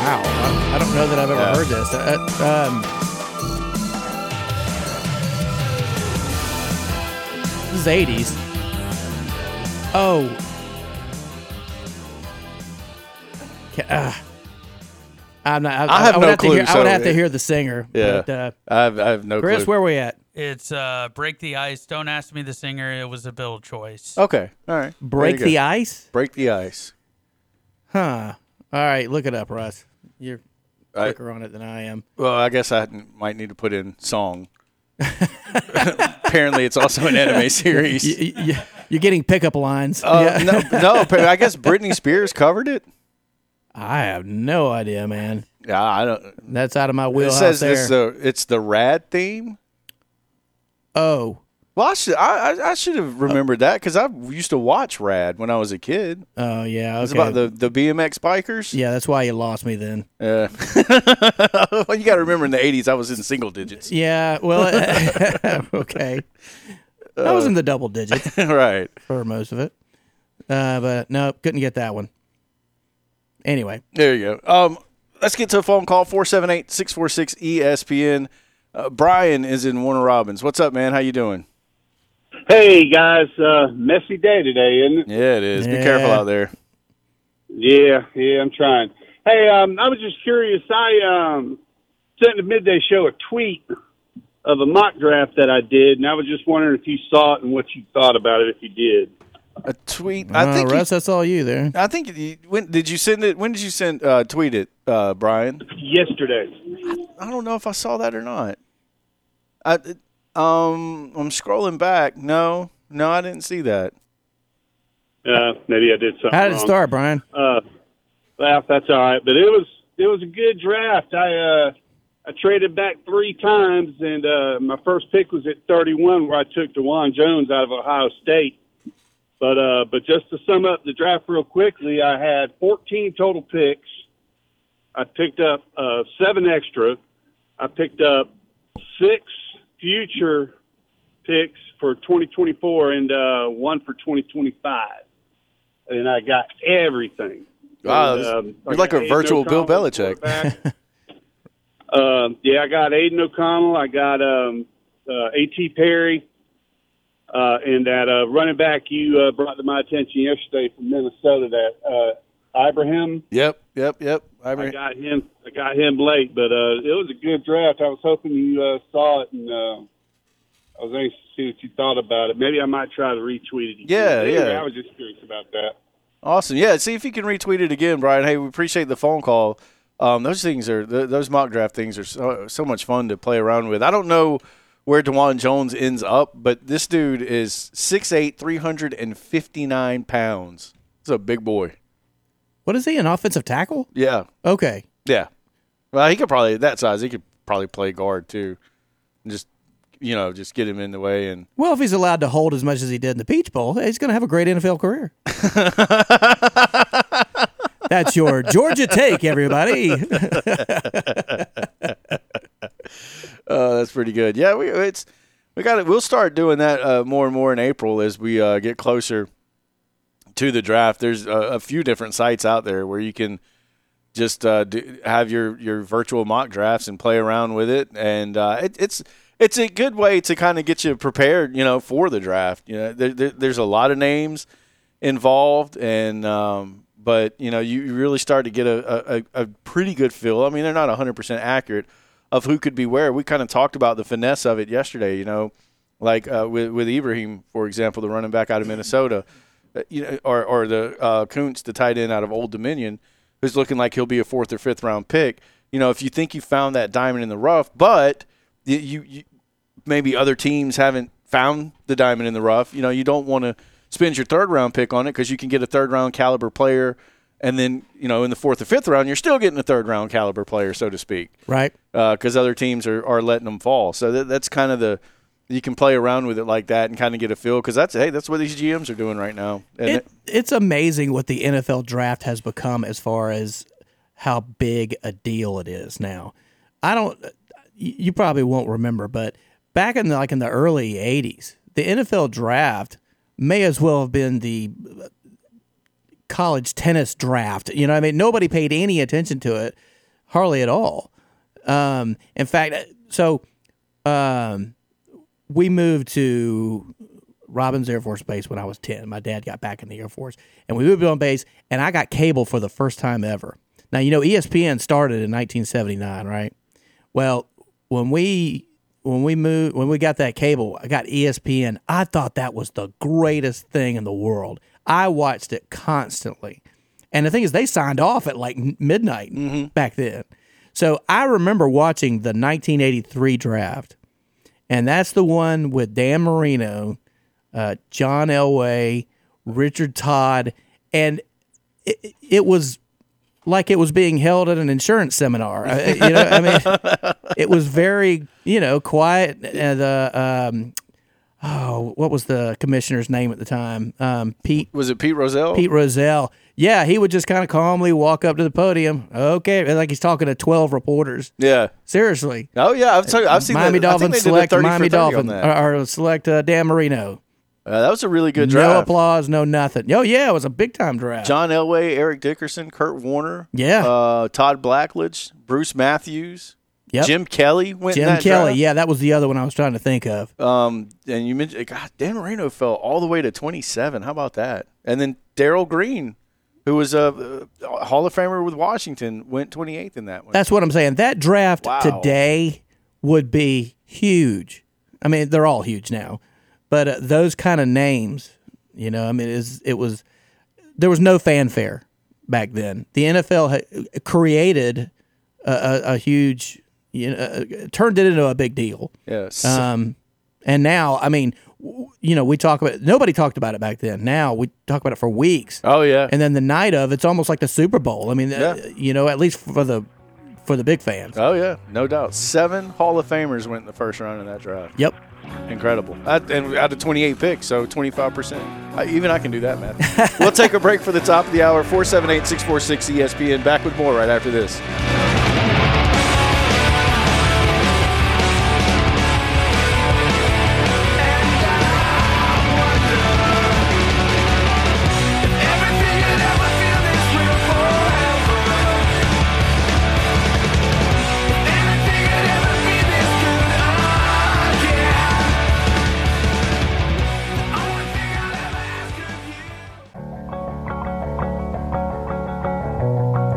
Wow, I, I don't know that I've ever Yeah. heard this. Uh, um, this is eighties. Oh. Uh, I'm not. I, I have would no have to hear. clue, I would so have to hear the singer. Yeah. But, uh, I have, I have no Chris, clue. where we at? It's uh, Break the Ice. Don't ask me the singer. It was a Bill choice. Okay, all right. Break the go. ice? Break the ice. Huh. All right, look it up, Russ. You're I- quicker on it than I am. Well, I guess I might need to put in song. Apparently, it's also an anime series. You, you, you're getting pickup lines. Uh, Yeah. no, no. I guess Britney Spears covered it. I have no idea, man. Yeah, I don't. That's out of my It says there. it's the it's the rad theme. oh, Well, I should I, I, should have remembered that because I used to watch Rad when I was a kid. oh yeah. Okay. It's about the the BMX bikers. yeah, that's why you lost me then. Yeah. well, you got to remember in the '80s, I was in single digits. Yeah. Well, okay. I was in the double digits right. for most of it, uh, but no, couldn't get that one. Anyway, There you go. Um, let's get to a phone call 478-646-ESPN. Uh, Brian is in Warner Robins. What's up, man? How you doing? Hey guys, uh, messy day today, isn't it? Yeah, it is. Be careful out there. Yeah, yeah, I'm trying. Hey, um, I was just curious. I um, sent the midday show a tweet of a mock draft that I did, and I was just wondering if you saw it and what you thought about it if you did. A tweet. I I think. you- Russ, that's all you there. I think. You, when did you send it? When did you send uh, tweet it, uh, Brian? Yesterday. I don't know if I saw that or not. I um I'm scrolling back. No, no, I didn't see that. Uh, maybe I did something. How did it start, Brian? Uh, well, that's all right. But it was it was a good draft. I uh, I traded back three times, and uh, my first pick was at 31, where I took Dawand Jones out of Ohio State. But uh, but just to sum up the draft real quickly, I had 14 total picks. I picked up uh, seven extra. I picked up six future picks for 2024 and uh, one for 2025, and I got everything. Wow, And, um, you're like a virtual Bill O'Connell, Belichick. quarterback. um, yeah, I got Aidan O'Connell. I got um, uh, A.T. Perry. Uh, and that uh, running back you uh, brought to my attention yesterday from Minnesota, that uh, Ibrahim. Yep, yep, yep. I I got him. I got him late, but uh, it was a good draft. I was hoping you uh, saw it, and uh, I was anxious to see what you thought about it. Maybe I might try to retweet it. again. Yeah, Anyway, yeah. I was just curious about that. awesome. Yeah, see if you can retweet it again, Brian. Hey, we appreciate the phone call. Um, those things are th- those mock draft things are so, so much fun to play around with. I don't know where Dawand Jones ends up, but this dude is 6'8", 359 pounds. He's a big boy. What is he? An offensive tackle? Yeah, Okay. yeah. Well, he could probably that size. He could probably play guard too. Just you know, just get him in the way and Well, if he's allowed to hold as much as he did in the Peach Bowl, he's going to have a great NFL career. That's your Georgia take, everybody. Uh, that's pretty good. Yeah, we it's we got it. We'll start doing that uh, more and more in April as we uh, get closer to the draft. There's a, a few different sites out there where you can just uh, do, have your your virtual mock drafts and play around with it, and uh, it, it's it's a good way to kind of get you prepared, you know, for the draft. You know, there, there, there's a lot of names involved, and um, but you know, you really start to get a, a, a pretty good feel. I mean, they're not 100 percent accurate of who could be where. We kind of talked about the finesse of it yesterday. You know, like uh, with with Ibrahim, for example, the running back out of Minnesota, uh, you know, or or the uh, Kuntz, the tight end out of Old Dominion, who's looking like he'll be a fourth or fifth round pick. You know, if you think you found that diamond in the rough, but you, you, maybe other teams haven't found the diamond in the rough. You know, you don't want to spend your third round pick on it because you can get a third round caliber player, and then you know in the fourth or fifth round you're still getting a third round caliber player, so to speak, Right. Uh, because other teams are, are letting them fall. So that, that's kind of the you can play around with it like that and kind of get a feel because that's hey that's what these GMs are doing right now. And It, it's amazing what the NFL draft has become as far as how big a deal it is now. I don't. You you probably won't remember, but back in the, like in the early '80s, the NFL draft may as well have been the college tennis draft. You know, I mean, nobody paid any attention to it, hardly at all. Um, in fact, so um, we moved to Robins Air Force Base when I was 10. My dad got back in the Air Force, and we moved on base, and I got cable for the first time ever. Now, you know, ESPN started in 1979, right? Well, when we when we moved when we got that cable, I got ESPN. I thought that was the greatest thing in the world. I watched it constantly. And the thing is they signed off at like midnight back then. So I remember watching the 1983 draft. And that's the one with Dan Marino, uh, John Elway, Richard Todd, and it, it was like it was being held at an insurance seminar. Uh, you know, I mean, it was very, you know, quiet. And uh, um, oh, what was the commissioner's name at the time? Um, Pete was it Pete Rozelle? Pete Rozelle. Yeah, he would just kind of calmly walk up to the podium. Okay, like he's talking to twelve reporters. Yeah. Seriously, Oh yeah, I've, t- I've seen Miami that. I think Dolphins they did a select Miami 30 Dolphin or, or select uh, Dan Marino. Uh, that was a really good draft. No applause, no nothing. Oh yeah, it was a big time draft. John Elway, Eric Dickerson, Kurt Warner, Yeah. uh, Todd Blackledge, Bruce Matthews, Yep. Jim Kelly went. Jim Kelly. Yeah, that was the other one I was trying to think of. Um, and you mentioned, God, Dan Marino fell all the way to 27. How about that? And then Darrell Green, who was a, Hall of Famer with Washington, went 28th in that one. That's what I'm saying. That draft Wow. today would be huge. I mean, they're all huge now, but uh, those kind of names, you know, I mean, is it was there was no fanfare back then. The NFL created a, a, a huge, you know, uh, turned it into a big deal. yes. Um, and now, I mean, w- you know, we talk about nobody talked about it back then. Now we talk about it for weeks. oh yeah. And then the night of, it's almost like the Super Bowl. I mean, uh, Yeah. you know, at least for the for the big fans. oh yeah. No doubt. Seven Hall of Famers went in the first round in that draft. Yep. Incredible. And out of 28 picks, so 25%. I, even I can do that, man. we'll take a break for the top of the hour. 478 646 ESPN. Back with more right after this.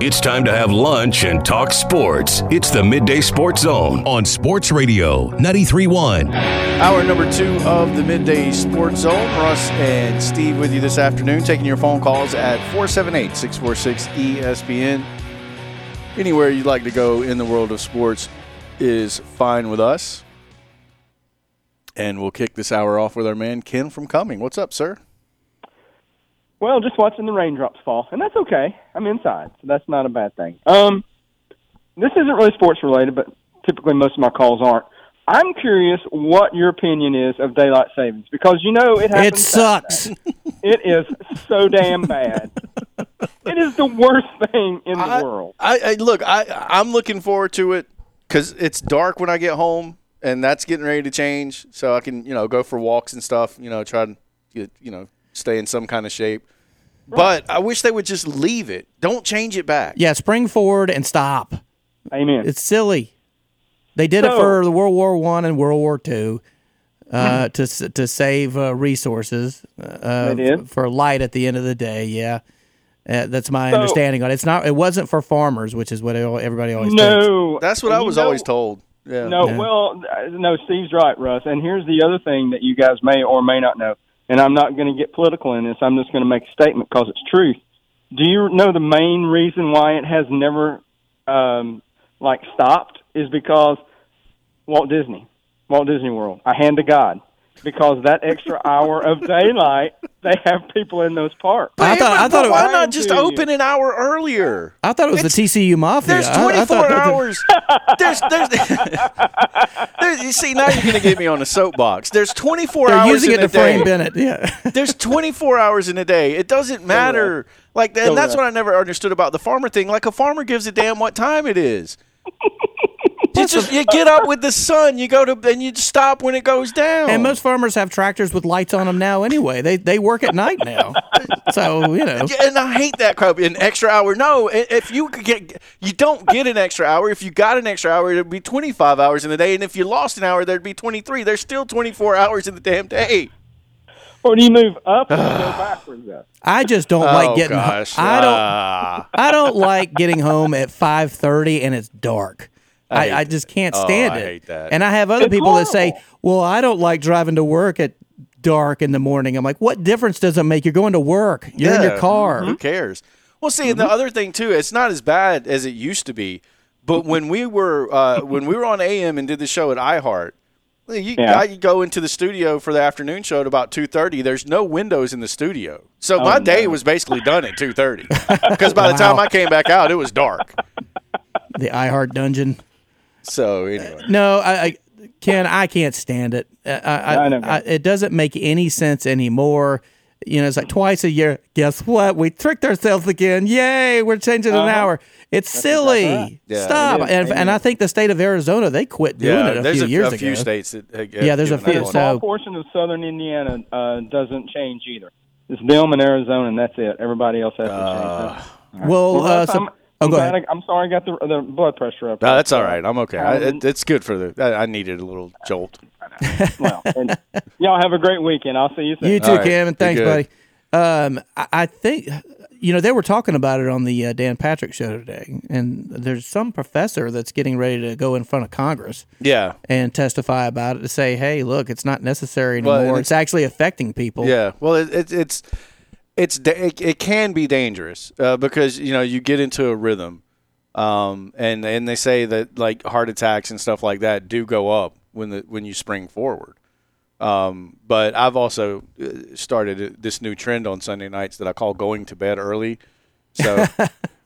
It's time to have lunch and talk sports. It's the Midday Sports Zone on Sports Radio 931. Hour number two of the Midday Sports Zone. Russ and Steve with you this afternoon, taking your phone calls at 478 646 ESPN. Anywhere you'd like to go in the world of sports is fine with us. And we'll kick this hour off with our man Ken from Cumming. What's up, sir? Well, just watching the raindrops fall, and that's okay. I'm inside, so that's not a bad thing. Um, this isn't really sports related, but typically most of my calls aren't. I'm curious what your opinion is of daylight savings because you know it happens. It sucks. It is so damn bad. it is the worst thing in the I, world. I, I look. I I'm looking forward to it because it's dark when I get home, and that's getting ready to change. So I can you know go for walks and stuff. You know, try to get, you know stay in some kind of shape. But I wish they would just leave it. Don't change it back. Yeah, spring forward and stop. Amen. It's silly. They did it for the World War One and World War Two uh, to s- to save uh, resources. Uh, They did? for light at the end of the day. Yeah, uh, that's my So- understanding on it. It's not. It wasn't for farmers, which is what it- everybody always thinks. no, That's what And I was know- always told. Yeah. No, Yeah. well, uh, no, Steve's right, Russ. And here's the other thing that you guys may or may not know. And I'm not going to get political in this. I'm just going to make a statement because it's truth. Do you know the main reason why it has never, um, like, stopped is because Walt Disney, Walt Disney World. I hand to God. Because that extra hour of daylight, they have people in those parks. I thought. I thought. It why was, not just to you. open an hour earlier? I thought it was the TCU Mafia. There's I- I 24 thought hours. There's, there's, there's, you see, now you're going to get me on a soapbox. There's 24 They're hours using in it a to frame day. Bennett. Yeah. There's 24 hours in a day. It doesn't matter. Like, and that's what I never understood about the farmer thing. Like, a farmer gives a damn what time it is. You just you get up with the sun. You go to and you stop when it goes down. And most farmers have tractors with lights on them now. Anyway, they they work at night now. So you know. And I hate that crap. An extra hour. No, if you could get, you don't get an extra hour. If you got an extra hour, it'd be 25 hours in the day. And if you lost an hour, there'd be 23. There's still 24 hours in the damn day. Or do you move up or go backwards? Up? I just don't like oh getting. ho- gosh. I don't. Ah. I don't like getting home at five thirty and it's dark. I I, I just can't Oh, stand I it. hate that. And I have other It's people that say, "Well, I don't like driving to work at dark in the morning." I'm like, "What difference does it make? You're going to work. You're in your car." Who cares? Well, see, Mm-hmm. the other thing too, it's not as bad as it used to be. But when we were uh, when we were on AM and did the show at iHeart, you, Yeah. I could go into the studio for the afternoon show at about two thirty. There's no windows in the studio, so Oh, my day was basically done at two thirty. Because by the time I came back out, it was dark. The iHeart Dungeon. So anyway, No, I, I Ken, I can't stand it. I, I, I know. I, it doesn't make any sense anymore. You know, it's like twice a year. Guess what? We tricked ourselves again. Yay! We're changing an Uh-huh. hour. It's silly. right. Yeah, Stop. it is. And, and I think the state of Arizona they quit doing yeah, it a there's few a, years a few states that have Yeah, there's a given that few, one. so- small portion of southern Indiana uh, doesn't change either. It's them and Arizona, and that's it. Everybody else has to change. Well, Well, uh, Russ, so, I'm, oh, I'm, go ahead. I, I'm sorry I got the, the blood pressure up. No, that's all right. I'm okay. I, Um, it, it's good for the. I, I needed a little jolt. well, and y'all have a great weekend. I'll see you soon. You too, All right. Cam, and thanks, buddy. Um, I, I think you know they were talking about it on the uh, Dan Patrick show today, and there's some professor that's getting ready to go in front of Congress Yeah, and testify about it to say, "Hey, look, it's not necessary Well, anymore. and it's, actually affecting people." Yeah, well, it, it, it's it's it, it can be dangerous uh, because you know you get into a rhythm, um, and and they say that like heart attacks and stuff like that do go up when the when you spring forward. Um, but I've also uh, started this new trend on Sunday nights that I call going to bed early. So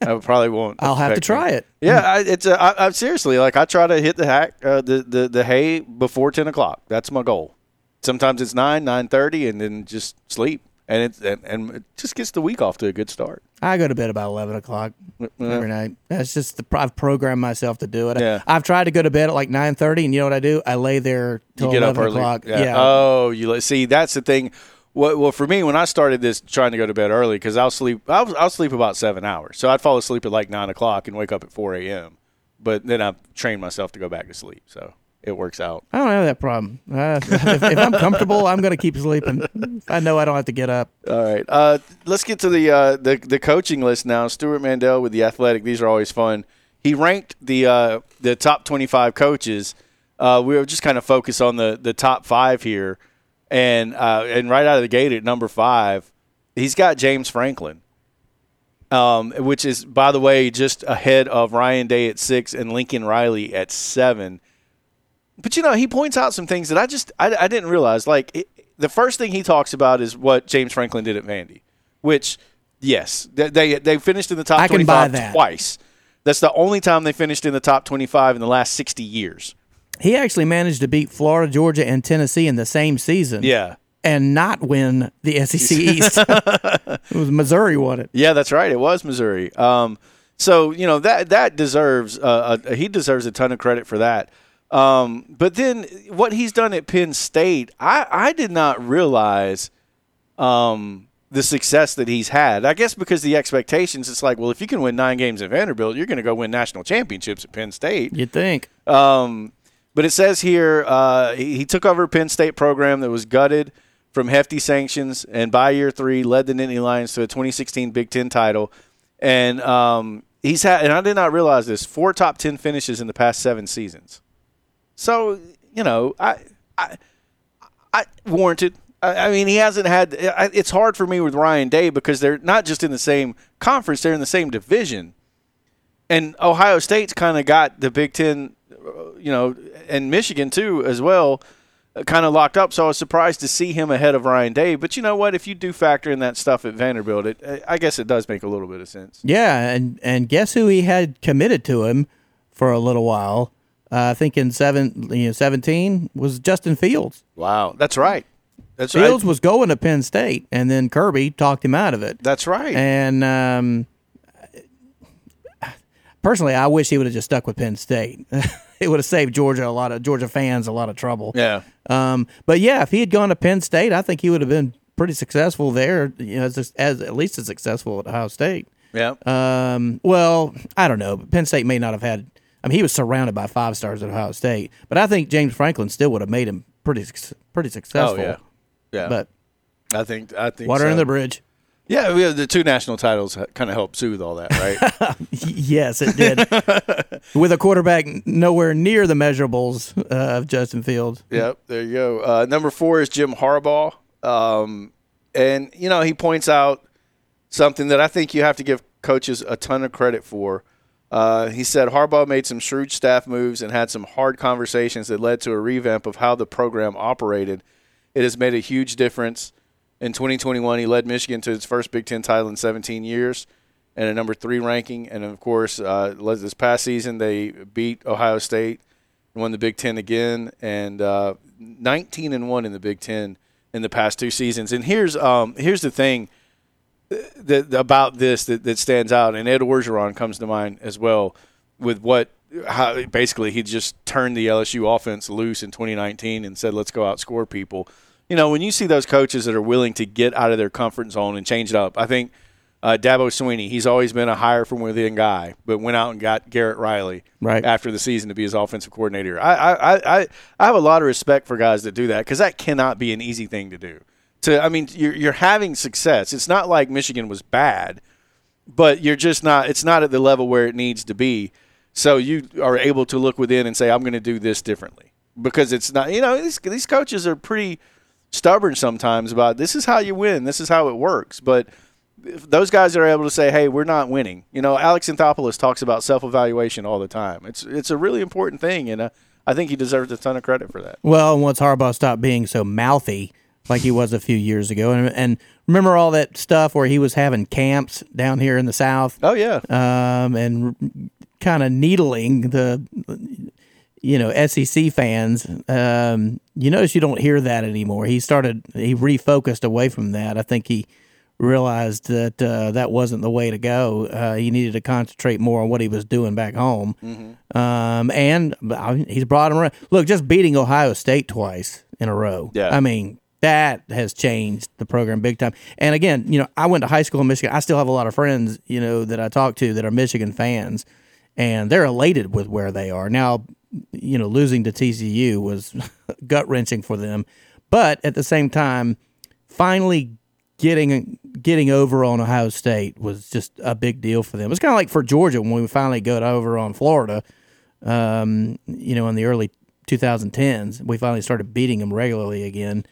I probably won't. I'll have to try me. it. Yeah, I, it's a, I, I seriously like I try to hit the hack uh, the, the the hay before ten o'clock. That's my goal. Sometimes it's nine nine thirty, and then just sleep, and it's and, and it just gets the week off to a good start. I go to bed about eleven o'clock every night. That's just the I've programmed myself to do it. Yeah. I've tried to go to bed at like nine thirty, and you know what I do? I lay there till You get up eleven early. o'clock. Yeah. Oh, you see that's the thing. Well, well, for me, when I started this, trying to go to bed early, because I'll sleep, I'll, I'll sleep about seven hours. So I'd fall asleep at like nine o'clock and wake up at four a.m. But then I trained myself to go back to sleep, so it works out. I don't have that problem. Uh, if, if I'm comfortable, I'm going to keep sleeping. I know I don't have to get up. All right. Uh, let's get to the, uh, the the coaching list now. Stewart Mandel with the Athletic. These are always fun. He ranked the uh, the top 25 coaches. Uh, we were just kind of focused on the, the top five here, and uh, and right out of the gate at number five, he's got James Franklin, um, which is by the way just ahead of Ryan Day at six and Lincoln Riley at seven. But you know, he points out some things that I just I, I didn't realize. Like it, the first thing he talks about is what James Franklin did at Vandy, which yes, they they, they finished in the top I can buy that. twice. That's the only time they finished in the top twenty five in the last sixty years. He actually managed to beat Florida, Georgia, and Tennessee in the same season. Yeah. And not win the SEC East. it was Missouri won it. Yeah, that's right. It was Missouri. Um, so you know that that deserves uh, a, he deserves a ton of credit for that. Um, but then what he's done at Penn State, I I did not realize um, the success that he's had. I guess because the expectations, it's like, well, if you can win nine games at Vanderbilt, you're going to go win national championships at Penn State. You'd think. Um, but it says here uh, he, he took over a Penn State program that was gutted from hefty sanctions, and by year three, led the Nittany Lions to a 2016 Big Ten title. And um, he's had, and I did not realize this, four top 10 finishes in the past seven seasons. So, you know, I, I, I warranted. I, I mean, he hasn't had. I, it's hard for me with Ryan Day because they're not just in the same conference; they're in the same division. And Ohio State's kind of got the Big Ten, uh, you know, and Michigan too as well, kind of locked up. So I was surprised to see him ahead of Ryan Day. But you know what? If you do factor in that stuff at Vanderbilt, it, I guess it does make a little bit of sense. Yeah, and and guess who he had committed to him for a little while? Uh, I think in seven, you know, seventeen was Justin Fields. Wow, that's right. That's Fields right. was going to Penn State, and then Kirby talked him out of it. That's right. And um, personally, I wish he would have just stuck with Penn State. it would have saved Georgia a lot of Georgia fans a lot of trouble. yeah. Um, but yeah, if he had gone to Penn State, I think he would have been pretty successful there. You know, as, as at least as successful at Ohio State. Yeah. Um, well, I don't know. Penn State may not have had. I mean, he was surrounded by five stars at Ohio State, but I think James Franklin still would have made him pretty pretty oh successful. yeah. Yeah. But I think I think water so. under the bridge. Yeah, we have the two national titles kind of helped soothe all that, right? yes, it did. With a quarterback nowhere near the measurables uh, of Justin Fields. Yep, there you go. Uh, number four is Jim Harbaugh, um, and you know he points out something that I think you have to give coaches a ton of credit for. Uh, he said Harbaugh made some shrewd staff moves and had some hard conversations that led to a revamp of how the program operated. It has made a huge difference. In 2021, he led Michigan to its first Big Ten title in 17 years and a number three ranking. And of course, uh, this past season, they beat Ohio State won the Big Ten again, and uh, 19 and one in the Big Ten in the past two seasons. And here's um, here's the thing that, about this that, that stands out, and Ed Orgeron comes to mind as well with what how basically he just turned the LSU offense loose in 2019 and said, "Let's go outscore people." You know, when you see those coaches that are willing to get out of their comfort zone and change it up, I think uh, Dabo Swinney, he's always been a hire from within guy, but went out and got Garrett Riley Right. after the season to be his offensive coordinator. I I, I, I have a lot of respect for guys that do that because that cannot be an easy thing to do. To I mean, you're you're having success. It's not like Michigan was bad, but you're just not. It's not at the level where it needs to be. So you are able to look within and say, I'm going to do this differently because it's not. You know, these these coaches are pretty stubborn sometimes about this is how you win. This is how it works, but those guys are able to say, "Hey, we're not winning." You know, Alex Anthopoulos talks about self-evaluation all the time. It's it's a really important thing, and uh, I think he deserves a ton of credit for that. Well, once Harbaugh stopped being so mouthy like he was a few years ago, and, and remember all that stuff where he was having camps down here in the South, Oh yeah, um, and kind of needling the you know SEC fans. Um, you notice you don't hear that anymore. He started he refocused away from that. I think he realized that uh, that wasn't the way to go. Uh, he needed to concentrate more on what he was doing back home. Um, and I mean, he's brought him around. Look, just beating Ohio State twice in a row. Yeah. I mean. That has changed the program big time. And again, you know, I went to high school in Michigan. I still have a lot of friends, you know, that I talk to that are Michigan fans, and they're elated with where they are now. You know, losing to TCU was gut wrenching for them, but at the same time, finally getting getting over on Ohio State was just a big deal for them. It's kind of like for Georgia when we finally got over on Florida. Um, you know, in the early 2010s, we finally started beating them regularly again.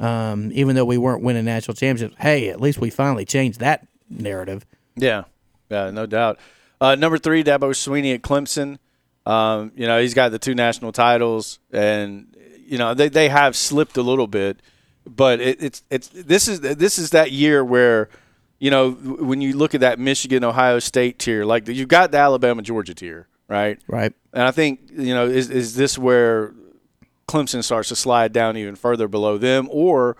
Um, even though we weren't winning national championships, hey, at least we finally changed that narrative. Yeah, yeah, no doubt. Uh, number three, Dabo Swinney at Clemson. Um, you know, he's got the two national titles, and you know they, they have slipped a little bit, but it, it's it's this is this is that year where you know when you look at that Michigan Ohio State tier, like you've got the Alabama Georgia tier, right? Right. And I think you know is is this where Clemson starts to slide down even further below them, or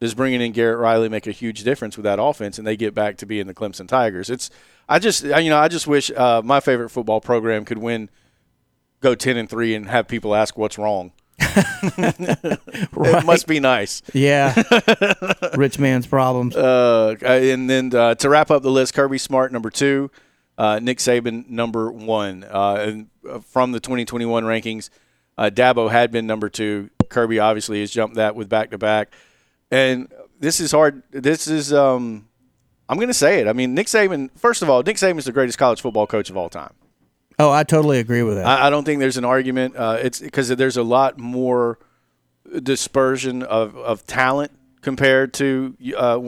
does bringing in Garrett Riley make a huge difference with that offense, and they get back to being the Clemson Tigers? It's I just you know I just wish uh, my favorite football program could win, go ten and three, and have people ask what's wrong. It must be nice. Yeah, rich man's problems. Uh, and then uh, to wrap up the list, Kirby Smart number two, uh, Nick Saban number one. Uh, and uh, from the 2021 rankings, uh, Dabo had been number two. Kirby obviously has jumped that with back to back. And this is hard. This is um, I'm going to say it. I mean, Nick Saban. First of all, Nick Saban is the greatest college football coach of all time. Oh, I totally agree with that. I, I don't think there's an argument. Uh, it's because there's a lot more dispersion of, of talent compared to uh,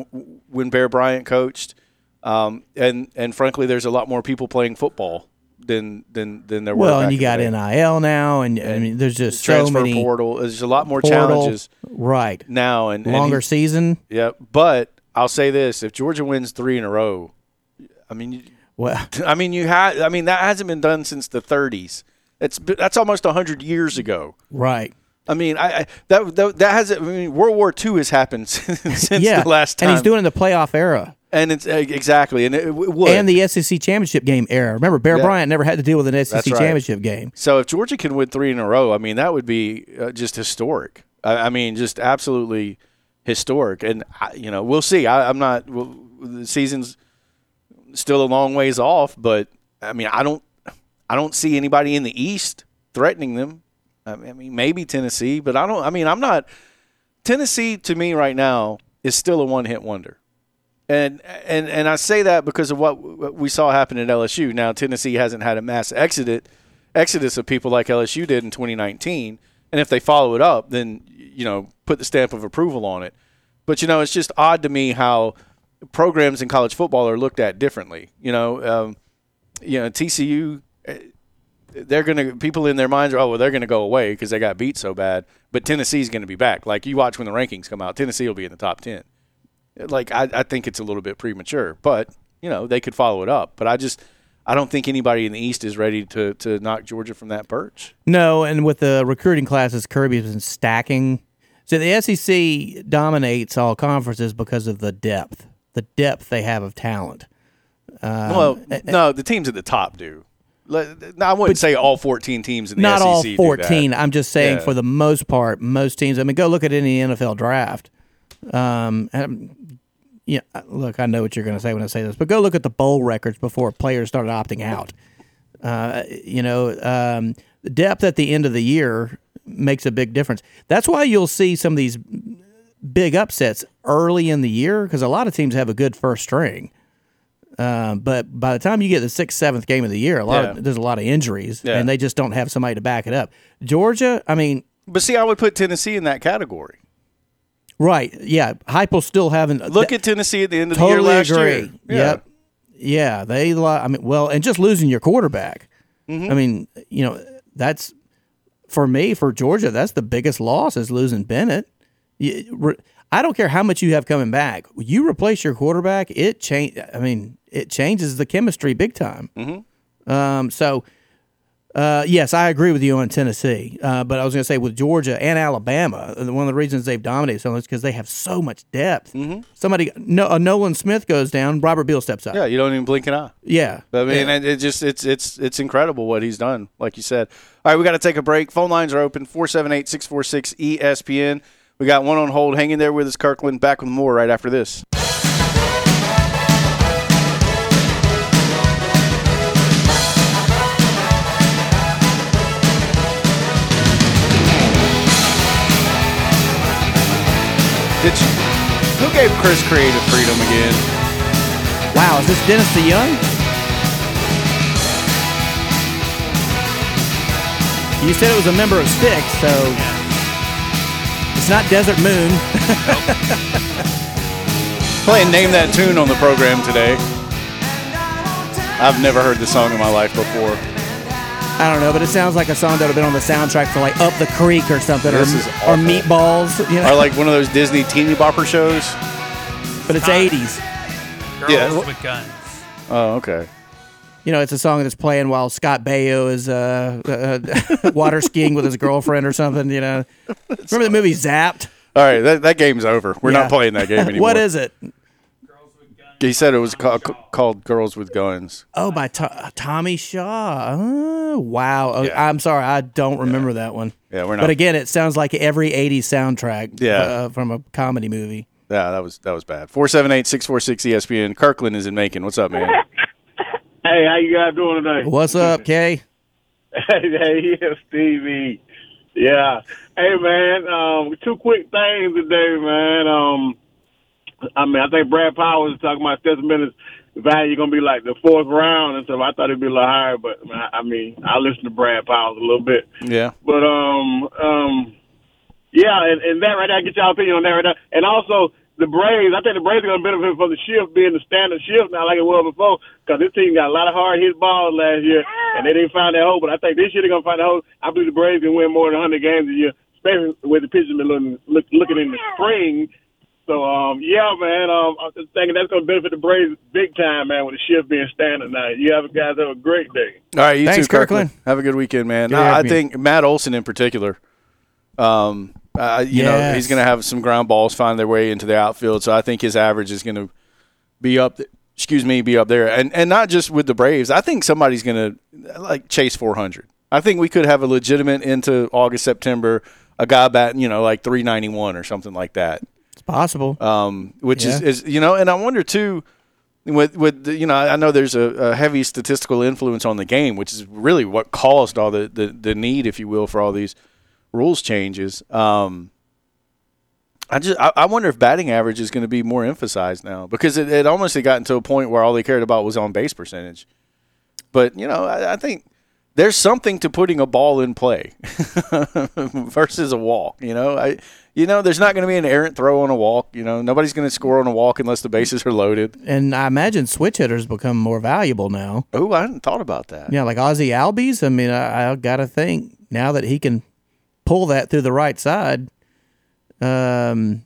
when Bear Bryant coached, um, and and frankly, there's a lot more people playing football than than than there were. well, and you got day. NIL now, and I mean, there's just so transfer many portal. There's a lot more portal- challenges Right, now, and and longer he- season. yeah, but I'll say this: if Georgia wins three in a row, I mean, you- Well, I mean, you had. I mean, that hasn't been done since the 30s. It's that's almost 100 years ago. right. I mean, I, I that, that that hasn't. I mean, World War II has happened since yeah, the last time, and he's doing the playoff era. And it's exactly, and it, would. and the SEC championship game era. Remember, Bear Yeah. Bryant never had to deal with an SEC right. championship game. so if Georgia can win three in a row, I mean, that would be uh, just historic. I, mean, just absolutely historic. And you know, we'll see. I, I'm not. Well, the season's still a long ways off, but I mean, I don't. I don't see anybody in the East threatening them. I mean, maybe Tennessee, but I don't. I mean, I'm not. Tennessee to me right now is still a one-hit wonder, and and and I say that because of what we saw happen at LSU. Now Tennessee hasn't had a mass exodus exodus of people like LSU did in 2019, and if they follow it up, then you know put the stamp of approval on it. But you know, it's just odd to me how programs in college football are looked at differently. You know, um, you know TCU they're gonna people in their minds are oh well they're gonna go away because they got beat so bad. But Tennessee's gonna be back. Like you watch when the rankings come out, Tennessee will be in the top ten. Like I, I think it's a little bit premature, but you know they could follow it up. But I just I don't think anybody in the East is ready to to knock Georgia from that perch. No, and with the recruiting classes, Kirby's been stacking. So the SEC dominates all conferences because of the depth, the depth they have of talent. Um, well, no, the teams at the top do. No, I wouldn't say all 14 teams in the Not SEC all do that. 14. I'm just saying Yeah. for the most part, most teams. I mean, go look at any NFL draft. Um, and, yeah, look, I know what you're going to say when I say this, but go look at the bowl records before players started opting out. Uh, you know, um, the depth at the end of the year makes a big difference. That's why you'll see some of these big upsets early in the year because a lot of teams have a good first string. Um, but by the time you get the sixth, seventh game of the year, a lot Yeah. of, there's a lot of injuries, Yeah. and they just don't have somebody to back it up. Georgia, I mean, But see, I would put Tennessee in that category. Right? Yeah, Heupel still haven't. Look at Tennessee at the end of the year last agree. year. Yeah. Yep. Yeah, they. I mean, well, and just losing your quarterback. Mm-hmm. I mean, you know, that's for me for Georgia. That's the biggest loss is losing Bennett. I don't care how much you have coming back. You replace your quarterback, it change. I mean, it changes the chemistry big time. Mm-hmm. Um, so. Uh, yes, I agree with you on Tennessee, uh, but I was going to say with Georgia and Alabama, uh, one of the reasons they've dominated so much is because they have so much depth. Mm-hmm. Somebody, no, uh, Nolan Smith goes down, Robert Beal steps up. Yeah, you don't even blink an eye. yeah. I mean, Yeah. it just it's it's it's incredible what he's done. Like you said. All right, we got to take a break. Phone lines are open 478-646 ESPN. We got one on hold. hanging there with us, Kirkland. Back with more right after this. Did you, who gave Chris creative freedom again? wow, is this Dennis DeYoung? You said it was a member of Styx, so it's not Desert Moon. Playing Name That Tune on the program today. I've never heard the song in my life before. I don't know, but it sounds like a song that would have been on the soundtrack for like Up the Creek or something, This or, is or. Meatballs, you know. Or like one of those Disney teeny bopper shows. but it's '80s. Girls Yeah. with guns. Oh, okay. You know, it's a song that's playing while Scott Baio is uh, uh, water skiing with his girlfriend or something. You know, remember the movie Zapped? All right, that, that game's over. We're Yeah. not playing that game anymore. what is it? Girls with guns. He said it was ca- called Girls with Guns. Oh, by To- Tommy Shaw. Oh, wow. Oh, I'm sorry, I don't remember that one. Yeah, we're not. But again, it sounds like every '80s soundtrack. Yeah. uh, from a comedy movie. yeah, that was that was bad. Four seven eight six four six ESPN. Kirkland is in Macon. What's up, man? Hey, how you guys doing today? What's up, Kay? Hey, hey, yeah, Stevie. Yeah. Hey, man. Um, two quick things today, man. Um, I mean, I think Brad Powers was talking about Stetson Bennett's value going to be like the fourth round and stuff. I thought it'd be a little higher, but I mean, I listened to Brad Powers a little bit. Yeah. But um, um, yeah, and, and that right there, get y'all opinion on that right there. And also the Braves, I think the Braves are going to benefit from the shift being the standard shift now, like it was before, because this team got a lot of hard hit balls last year, and they didn't find that hole. But I think this year they're going to find that hole. I believe the Braves can win more than 100 games a year, especially with the pitchers been looking, look, looking in the spring. So um, yeah, man, um, I'm just thinking that's going to benefit the Braves big time, man, with the shift being standard now. You have guys have a great day. All right, you Thanks, too, Kirkland. Kirkland. Have a good weekend, man. Good to I, I have think Matt Olson in particular. Um, uh, you know, he's going to have some ground balls find their way into the outfield, so I think his average is going to be up. Excuse me, be up there, and and not just with the Braves. I think somebody's going to like chase 400. I think we could have a legitimate into August, September, a guy batting, you know, like 391 or something like that It's possible. um, which is, is you know, and I wonder too, with with the, you know, I know there's a, a heavy statistical influence on the game, which is really what caused all the, the, the need, if you will, for all these rules changes. Um, I just I, I wonder if batting average is going to be more emphasized now because it, it almost had gotten to a point where all they cared about was on base percentage. But you know, I, I think there's something to putting a ball in play versus a walk. You know, I you know there's not going to be an errant throw on a walk. You know, nobody's going to score on a walk unless the bases are loaded. and I imagine switch hitters become more valuable now. Oh, I hadn't thought about that. Yeah, like Ozzie Albies. I mean, I, I got to think now that he can pull that through the right side. Um,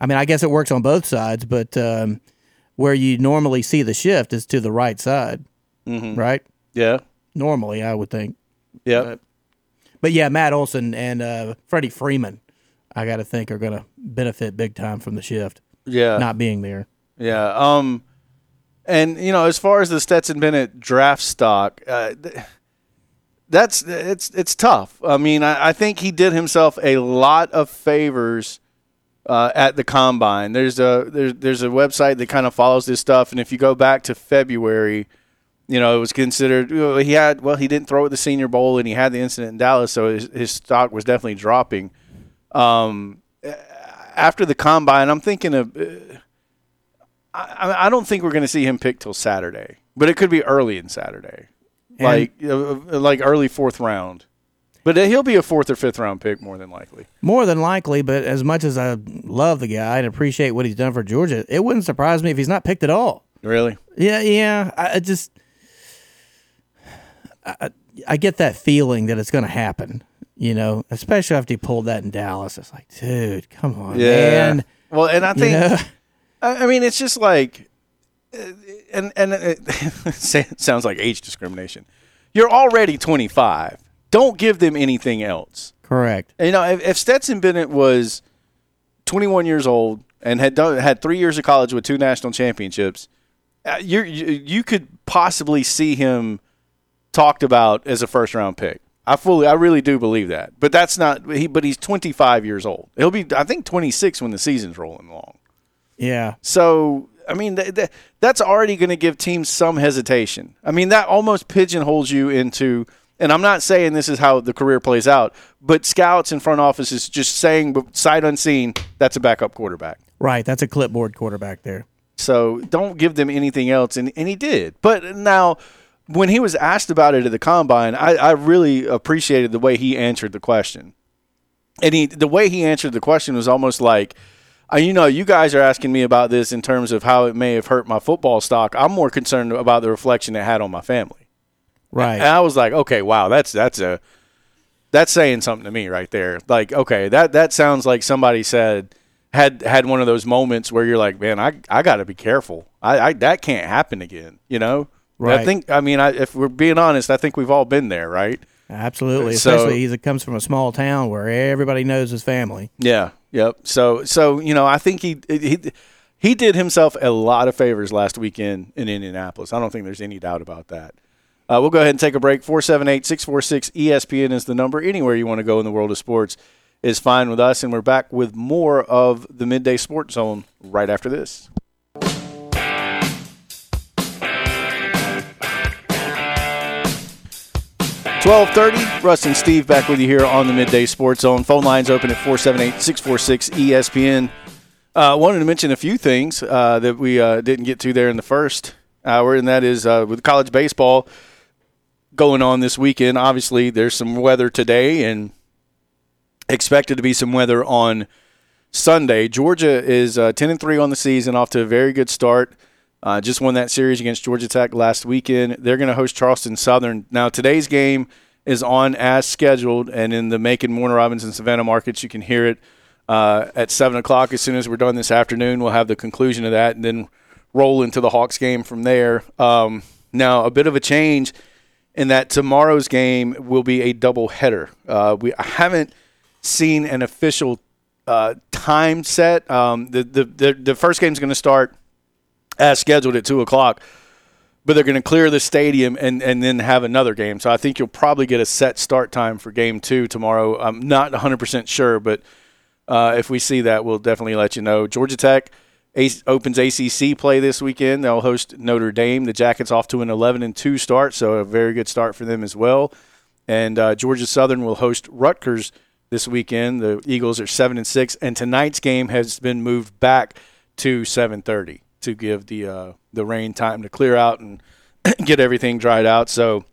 I mean, I guess it works on both sides, but um, where you normally see the shift is to the right side, Mm-hmm. right? Yeah, Normally, I would think. yeah, But yeah, Matt Olson and uh, Freddie Freeman, I got to think are going to benefit big time from the shift yeah. not being there. Yeah. Um, and you know, as far as the Stetson Bennett draft stock, uh, that's it's it's tough. I mean, I, I think he did himself a lot of favors uh, at the combine. There's a there's there's a website that kind of follows this stuff, and if you go back to February. You know, it was considered. He had well, he didn't throw at the Senior Bowl, and he had the incident in Dallas, so his, his stock was definitely dropping. Um, after the combine, I'm thinking of. Uh, I, I don't think we're going to see him pick till Saturday, but it could be early in Saturday, like uh, like early fourth round. But he'll be a fourth or fifth round pick more than likely. More than likely, but as much as I love the guy and appreciate what he's done for Georgia, it wouldn't surprise me if he's not picked at all. Really? Yeah, yeah. I just, I, I get that feeling that it's going to happen. You know, especially after he pulled that in Dallas. It's like, dude, come on, man. Well, and I You think know? I I mean it's just like, uh, and and it sounds like age discrimination. You're already 25. Don't give them anything else. Correct. You know, if, if Stetson Bennett was 21 years old and had done had three years of college with two national championships, uh, you you you could possibly see him talked about as a first round pick. I fully, I really do believe that. But that's not he. But he's 25 years old. He'll be, I think, 26 when the season's rolling along. Yeah. So, I mean, th- th- that's already going to give teams some hesitation. I mean, that almost pigeonholes you into, and I'm not saying this is how the career plays out, but scouts and front offices just saying, but sight unseen, that's a backup quarterback. Right. That's a clipboard quarterback there. So don't give them anything else. And, and he did. But now, when he was asked about it at the combine, I, I really appreciated the way he answered the question. And he, the way he answered the question was almost like, uh, you know, you guys are asking me about this in terms of how it may have hurt my football stock. I'm more concerned about the reflection it had on my family. Right. And I was like, okay, wow, that's that's a that's saying something to me right there. Like, okay, that that sounds like somebody said had had one of those moments where you're like, man, I I got to be careful. I, I that can't happen again. You know. I think. I mean, I, if we're being honest, I think we've all been there, right? Absolutely. So- Especially he comes from a small town where everybody knows his family. Yeah. Yep. So so you know, I think he he he did himself a lot of favors last weekend in Indianapolis. I don't think there's any doubt about that. Uh, we'll go ahead and take a break. 478 646 ESPN is the number. Anywhere you want to go in the world of sports is fine with us. And we're back with more of the Midday Sports Zone right after this. 1230, Russ and Steve back with you here on the Midday Sports Zone. Phone lines open at 478-646-ESPN. Uh, wanted to mention a few things uh, that we uh, didn't get to there in the first hour, and that is uh, with college baseball going on this weekend. Obviously, there's some weather today and expected to be some weather on Sunday. Georgia is uh, 10 and 3 on the season, off to a very good start. Uh, just won that series against Georgia Tech last weekend. They're going to host Charleston Southern. Now, today's game is on as scheduled, and in the Macon, Warner Robins, and Savannah markets, you can hear it uh, at 7 o'clock. As soon as we're done this afternoon, we'll have the conclusion of that and then roll into the Hawks game from there. Um, now, a bit of a change in that tomorrow's game will be a double header. Uh, we I haven't seen an official uh, time set. Um, the, the, the, the first game is going to start – as scheduled at two o'clock. But they're going to clear the stadium and, and then have another game. So I think you'll probably get a set start time for game two tomorrow. I'm not 100% sure, but uh, if we see that, we'll definitely let you know. Georgia Tech opens ACC play this weekend. They'll host Notre Dame. The Jackets off to an 11 and 2 start, so a very good start for them as well. And uh, Georgia Southern will host Rutgers this weekend. The Eagles are 7 and 6, and tonight's game has been moved back to 7:30 to give the uh, the rain time to clear out and get everything dried out. So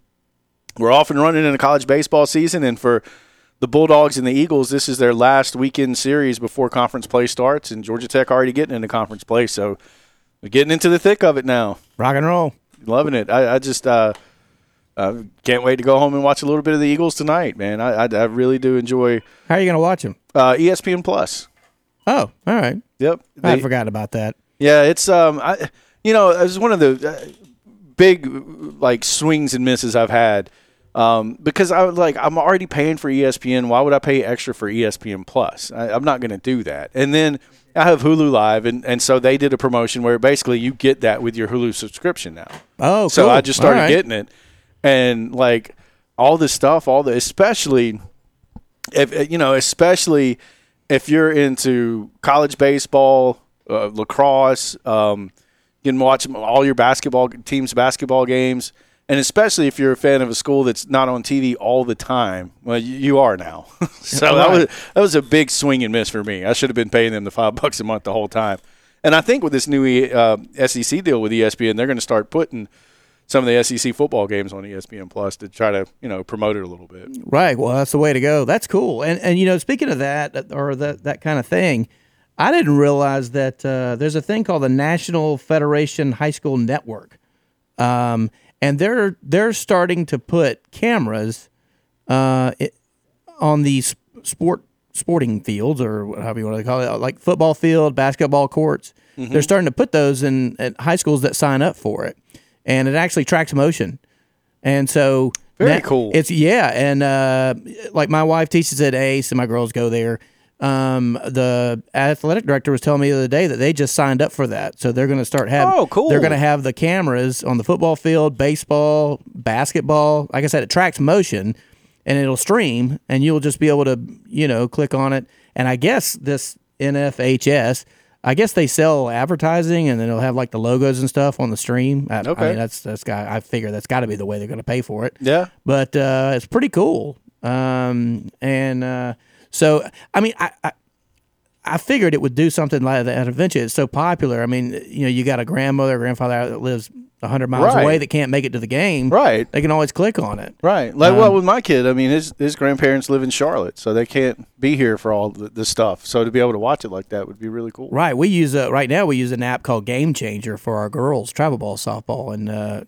we're off and running in a college baseball season, and for the Bulldogs and the Eagles, this is their last weekend series before conference play starts, and Georgia Tech already getting into conference play, so we're getting into the thick of it now. Rock and roll, loving it. I, I just uh, uh, can't wait to go home and watch a little bit of the Eagles tonight, man. I, I, I really do enjoy. How are you going to watch them? Uh, ESPN Plus. Oh, all right. Yep. I forgot about that. Yeah, it's um, I, you know, it's one of the uh, big like swings and misses I've had. Um, because I was like, I'm already paying for ESPN. Why would I pay extra for ESPN Plus? I, I'm not going to do that. And then I have Hulu Live, and, and so they did a promotion where basically you get that with your Hulu subscription now. Oh, so cool. I just started right. getting it, and like all the stuff, all the especially if you know, especially if you're into college baseball, uh, lacrosse. Um, you can watch all your basketball teams' basketball games, and especially if you're a fan of a school that's not on TV all the time. Well, you, you are now. so that was that was a big swing and miss for me. I should have been paying them the five bucks a month the whole time. And I think with this new uh, SEC deal with ESPN, they're going to start putting some of the SEC football games on ESPN Plus to try to you know promote it a little bit. Right. Well, that's the way to go. That's cool. And and you know, speaking of that or that that kind of thing, I didn't realize that uh, there's a thing called the National Federation High School Network, um, and they're they're starting to put cameras uh, it, on these sport sporting fields or however you want to call it, like football field, basketball courts. Mm-hmm. They're starting to put those in at high schools that sign up for it, and it actually tracks motion. And so Very that- cool. It's yeah, and uh, like my wife teaches at Ace, and my girls go there. Um, the athletic director was telling me the other day that they just signed up for that, so they're going to start having. Oh, cool. They're going to have the cameras on the football field, baseball, basketball. Like I said, it tracks motion, and it'll stream, and you'll just be able to, you know, click on it. And I guess this NFHS, I guess they sell advertising, and then they'll have like the logos and stuff on the stream. I, I Okay. mean, that's that's got. I figure that's got to be the way they're going to pay for it Yeah. but uh, it's pretty cool. Um, and uh, so, I mean, I, I I figured it would do something like that eventually. It's so popular. I mean, you know, you got a grandmother, or grandfather that lives hundred miles Right. away that can't make it to the game. Right. They can always click on it. Right. Like Um, well with my kid, I mean his his grandparents live in Charlotte, so they can't be here for all the, the stuff. So to be able to watch it like that would be really cool. Right. We use a right now. We use an app called Game Changer for our girls travel ball, softball, and uh,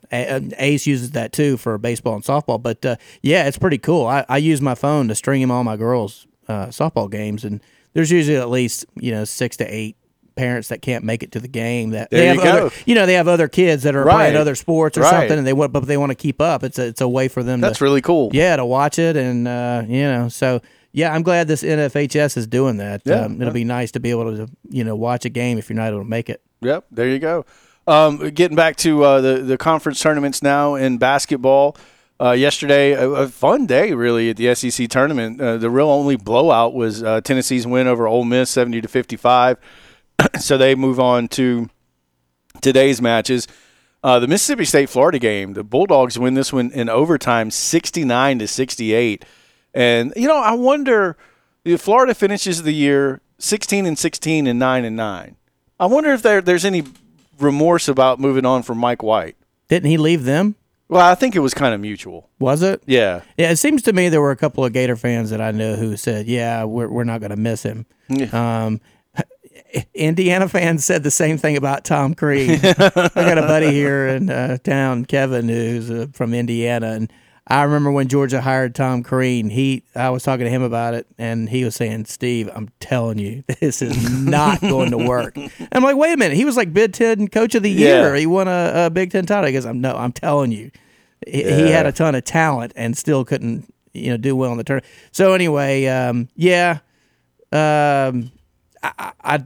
Ace uses that too for baseball and softball. But uh, yeah, it's pretty cool. I, I use my phone to stream him all my girls' uh, softball games, and there's usually at least you know six to eight parents that can't make it to the game that they have you go. other you know they have other kids that are Right. playing other sports or Right. something and they want but they want to keep up it's a it's a way for them That's to really cool. yeah to watch it and uh, you know so yeah i'm glad this nfhs is doing that Yeah, um, it'll be nice to be able to you know watch a game if you're not able to make it Yep, there you go. Um, getting back to uh, the the conference tournaments now in basketball. Uh, yesterday, a, a, fun day really at the SEC tournament. Uh, the real only blowout was uh, Tennessee's win over Ole Miss, seventy to fifty five. so they move on to today's matches. Uh, the Mississippi State Florida game, the Bulldogs win this one in overtime, sixty nine to sixty eight. And you know, I wonder if Florida finishes the year sixteen and sixteen and nine and nine. I wonder if there, there's any remorse about moving on from Mike White. Didn't he leave them? Well, I think it was kind of mutual. Was it? Yeah. Yeah, it seems to me there were a couple of Gator fans that I knew who said, "Yeah, we're we're not going to miss him." Um, Indiana fans said the same thing about Tom Crean. I got a buddy here in uh, town, Kevin, who's uh, from Indiana, and I remember when Georgia hired Tom Crean. He, I was talking to him about it, and he was saying, "Steve, I'm telling you, this is not going to work." I'm like, "Wait a minute." He was like Big Ten Coach of the Year. Yeah. He won a, a Big Ten title. He goes, "I'm no, I'm telling you." He, he had a ton of talent and still couldn't, you know, do well in the tournament. So anyway, um, yeah, um, I, I,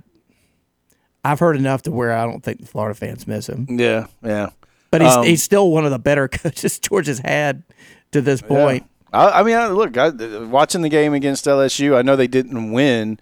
I've heard enough to where I don't think the Florida fans miss him. Yeah. Yeah. But he's Um, he's still one of the better coaches Georgia's had to this point. I, I mean, I, look, I, watching the game against LSU, I know they didn't win,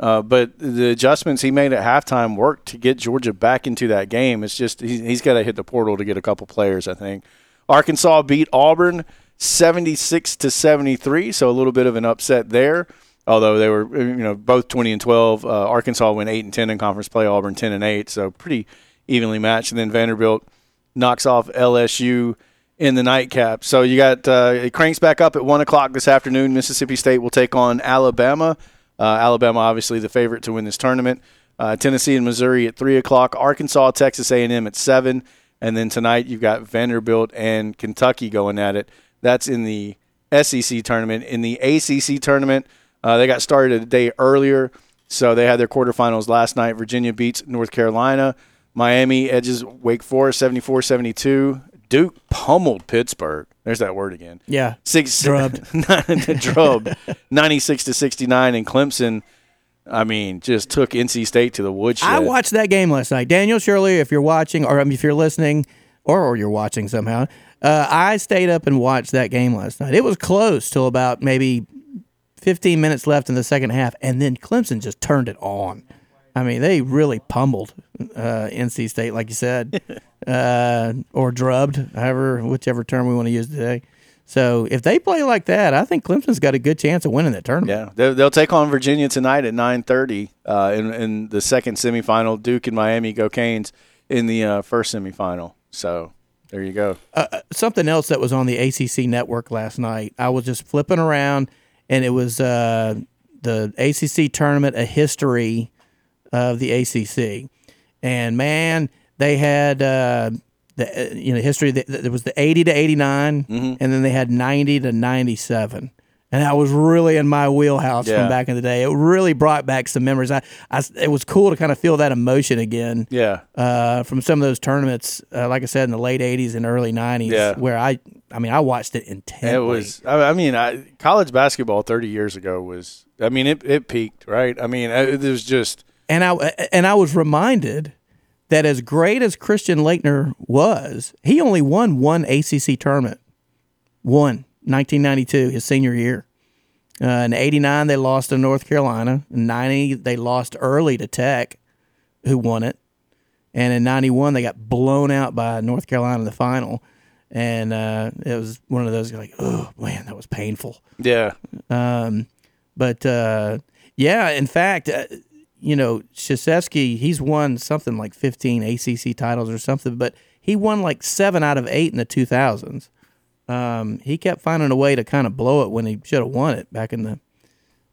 uh, but the adjustments he made at halftime worked to get Georgia back into that game. It's just he, he's got to hit the portal to get a couple players. I think Arkansas beat Auburn seventy six to seventy three, so a little bit of an upset there. Although they were, you know, both twenty and twelve. Uh, Arkansas went eight and ten in conference play. Auburn ten and eight, so pretty evenly matched. And then Vanderbilt knocks off LSU in the nightcap. So you got uh, it cranks back up at one o'clock this afternoon. Mississippi State will take on Alabama. Uh, Alabama, obviously the favorite to win this tournament. Uh, Tennessee and Missouri at three o'clock. Arkansas, Texas A&M at seven, and then tonight you've got Vanderbilt and Kentucky going at it. That's in the SEC tournament. In the ACC tournament, uh, they got started a day earlier, so they had their quarterfinals last night. Virginia beats North Carolina. Miami edges Wake Forest 74 72. Duke pummeled Pittsburgh. There's that word again. Yeah. Six Drubbed. drubbed 96 to 69 and Clemson I mean just took NC State to the woodshed. I watched that game last night. Daniel Shirley, if you're watching, or I mean, if you're listening, or, or you're watching somehow, uh, I stayed up and watched that game last night. It was close till about maybe 15 minutes left in the second half, and then Clemson just turned it on. I mean, they really pummeled uh, NC State, like you said, uh, or drubbed, however, whichever term we want to use today. So if they play like that, I think Clemson's got a good chance of winning the tournament. Yeah, they'll, they'll take on Virginia tonight at 9:30 uh, in, in the second semifinal. Duke and Miami go Canes in the uh, first semifinal. So there you go. something else that was on the ACC network last night. I was just flipping around, and it was uh, the ACC tournament, a history of the ACC. And man, they had uh, the uh, you know history. th- There was the eighty to eighty and then they had ninety to ninety seven. And that was really in my wheelhouse Yeah. from back in the day. It really brought back some memories. I, I, it was cool to kind of feel that emotion again Yeah, uh, from some of those tournaments, uh, like I said, in the late '80s and early '90s, Yeah. where I, I mean, I watched it intently. it was. I, I mean, I, college basketball 30 years ago was. I mean, it, it peaked, right? I mean, it was just. and I and I was reminded that as great as Christian Laettner was, he only won one ACC tournament, one 1992, his senior year. Uh, in '89, they lost to North Carolina. In '90, they lost early to Tech, who won it. And in '91, they got blown out by North Carolina in the final. And uh, it was one of those like, oh man, that was painful. Yeah, Um, but uh, yeah, in fact, uh, you know, Krzyzewski, he's won something like 15 ACC titles or something, but he won like seven out of eight in the 2000s. Um, he kept finding a way to kind of blow it when he should have won it back in the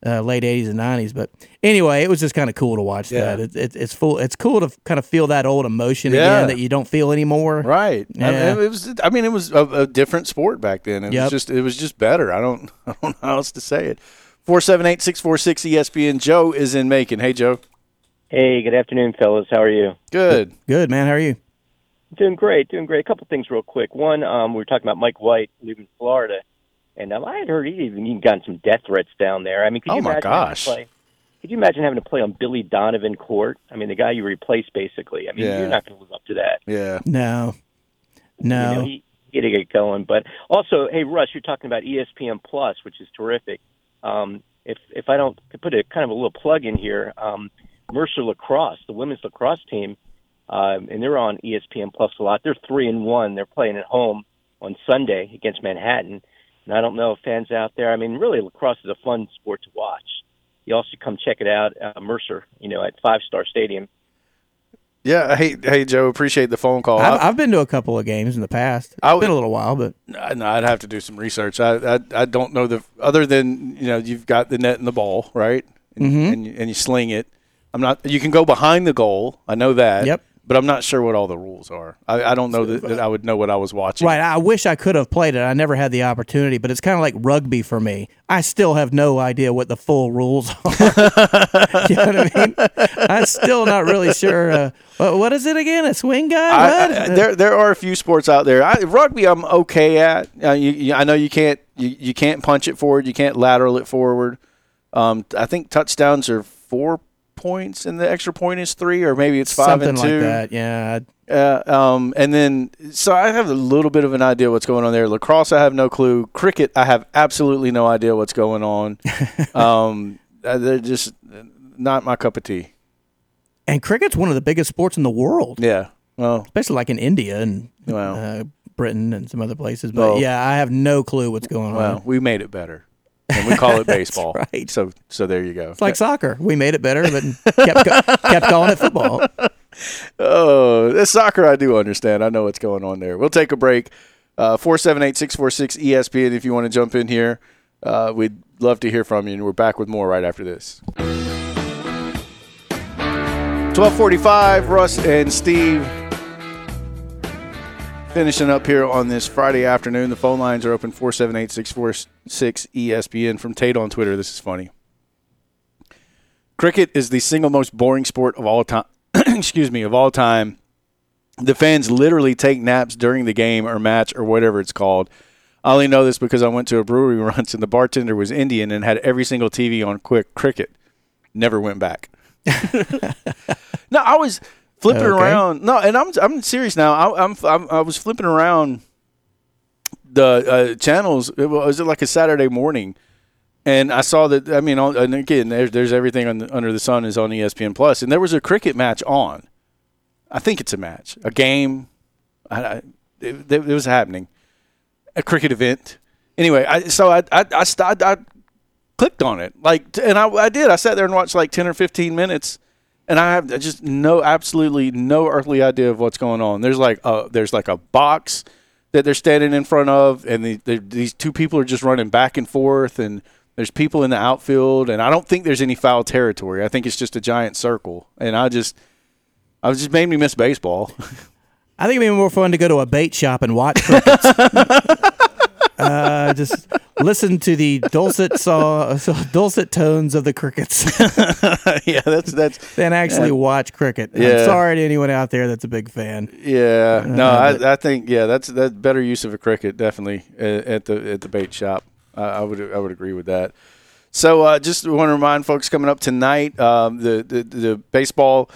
uh, late 80s and 90s. But anyway, it was just kind of cool to watch Yeah. that. It, it, it's full. It's cool to kind of feel that old emotion Yeah. again that you don't feel anymore. right. I Yeah. mean, it was. I mean, it was a, a different sport back then. It Yep. was just. It was just better. I don't. I don't know how else to say it. Four seven eight six four six E ESPN. Joe is in Macon. Hey, Joe. Hey, good afternoon, fellas. How are you? Good. Good man. How are you? Doing great, doing great. A couple things real quick. One, um, we were talking about Mike White leaving Florida, and um, I had heard he'd even, even gotten some death threats down there. I mean, could Oh, you my imagine having to gosh. Play, Could you imagine having to play on Billy Donovan court? I mean, the guy you replaced, basically. I mean, Yeah. you're not going to live up to that. Yeah. No, no. You know, he, he had to get going. But also, hey, Russ, you're talking about ESPN Plus, which is terrific. Um, if if I don't put a kind of a little plug in here, um, Mercer Lacrosse, the women's lacrosse team, um, and they're on ESPN Plus a lot. They're three and one. They're playing at home on Sunday against Manhattan. And I don't know if fans out there. I mean, really, lacrosse is a fun sport to watch. You also come check it out, uh, Mercer. You know, at Five Star Stadium. Yeah. Hey, hey, Joe. Appreciate the phone call. I've, I've been to a couple of games in the past. It's I would- been a little while, but no, I'd have to do some research. I, I I don't know the other than you know you've got the net and the ball right, and, Mm-hmm. and, you, and you sling it. I'm not. You can go behind the goal. I know that. Yep. But I'm not sure what all the rules are. I, I don't know that, that I would know what I was watching. right. I wish I could have played it. I never had the opportunity, but it's kind of like rugby for me. I still have no idea what the full rules are. you know what I mean? I'm still not really sure. Uh, what, what is it again? A swing guy? I, I, there, there are a few sports out there. I, rugby, I'm okay at. Uh, you, you, I know you can't, you, you can't punch it forward. You can't lateral it forward. Um, I think touchdowns are four points, and the extra point is three, or maybe it's five Something and like two. that. Yeah. Uh, um, and then, so I have a little bit of an idea what's going on there. Lacrosse, I have no clue. Cricket, I have absolutely no idea what's going on. um, uh, they're just not my cup of tea. And cricket's one of the biggest sports in the world, Yeah. Well, especially like in India and Wow. uh, Britain and some other places. But Well- yeah, I have no clue what's going well, on. Well, we made it better, and we call it baseball. right. So, so there you go. It's like soccer. We made it better, but kept, kept calling it football. Oh, this soccer I do understand. I know what's going on there. We'll take a break. Uh, Four seven eight six four six ESPN. If you want to jump in here, uh, we'd love to hear from you. And we're back with more right after this. Twelve forty-five. Russ and Steve finishing up here on this Friday afternoon. The phone lines are open. Four seven eight six four six ESPN from Tate on Twitter. This is funny. Cricket is the single most boring sport of all time. excuse me, of all time. The fans literally take naps during the game or match or whatever it's called. I only know this because I went to a brewery once and the bartender was Indian and had every single TV on quick cricket. Never went back. no, I was flipping Okay. around. No, and I'm I'm serious now. I, I'm, I'm I was flipping around the uh, channels. It was, it like a Saturday morning, and I saw that. I mean, and again, there's there's everything on the, under the sun is on ESPN Plus, and there was a cricket match on. I think it's a match, a game. I, I, it, it was happening, a cricket event. Anyway, I, so I I, I, I clicked on it like, and I, I did. I sat there and watched like ten or fifteen minutes, and I have just no, absolutely no earthly idea of what's going on. There's like a, there's like a box that they're standing in front of, and the, the, these two people are just running back and forth, and there's people in the outfield, and I don't think there's any foul territory. I think it's just a giant circle, and I just, I was just made me miss baseball. I think it'd be more fun to go to a bait shop and watch crickets. uh, just listen to the dulcet saw, dulcet tones of the crickets yeah, that's that's Then actually watch cricket. Yeah. I'm sorry to anyone out there that's a big fan. Yeah, no, but- I, I think yeah, that's that's better use of a cricket definitely at, at the at the bait shop. I, I would I would agree with that. So uh, just want to remind folks coming up tonight, um, the, the the baseball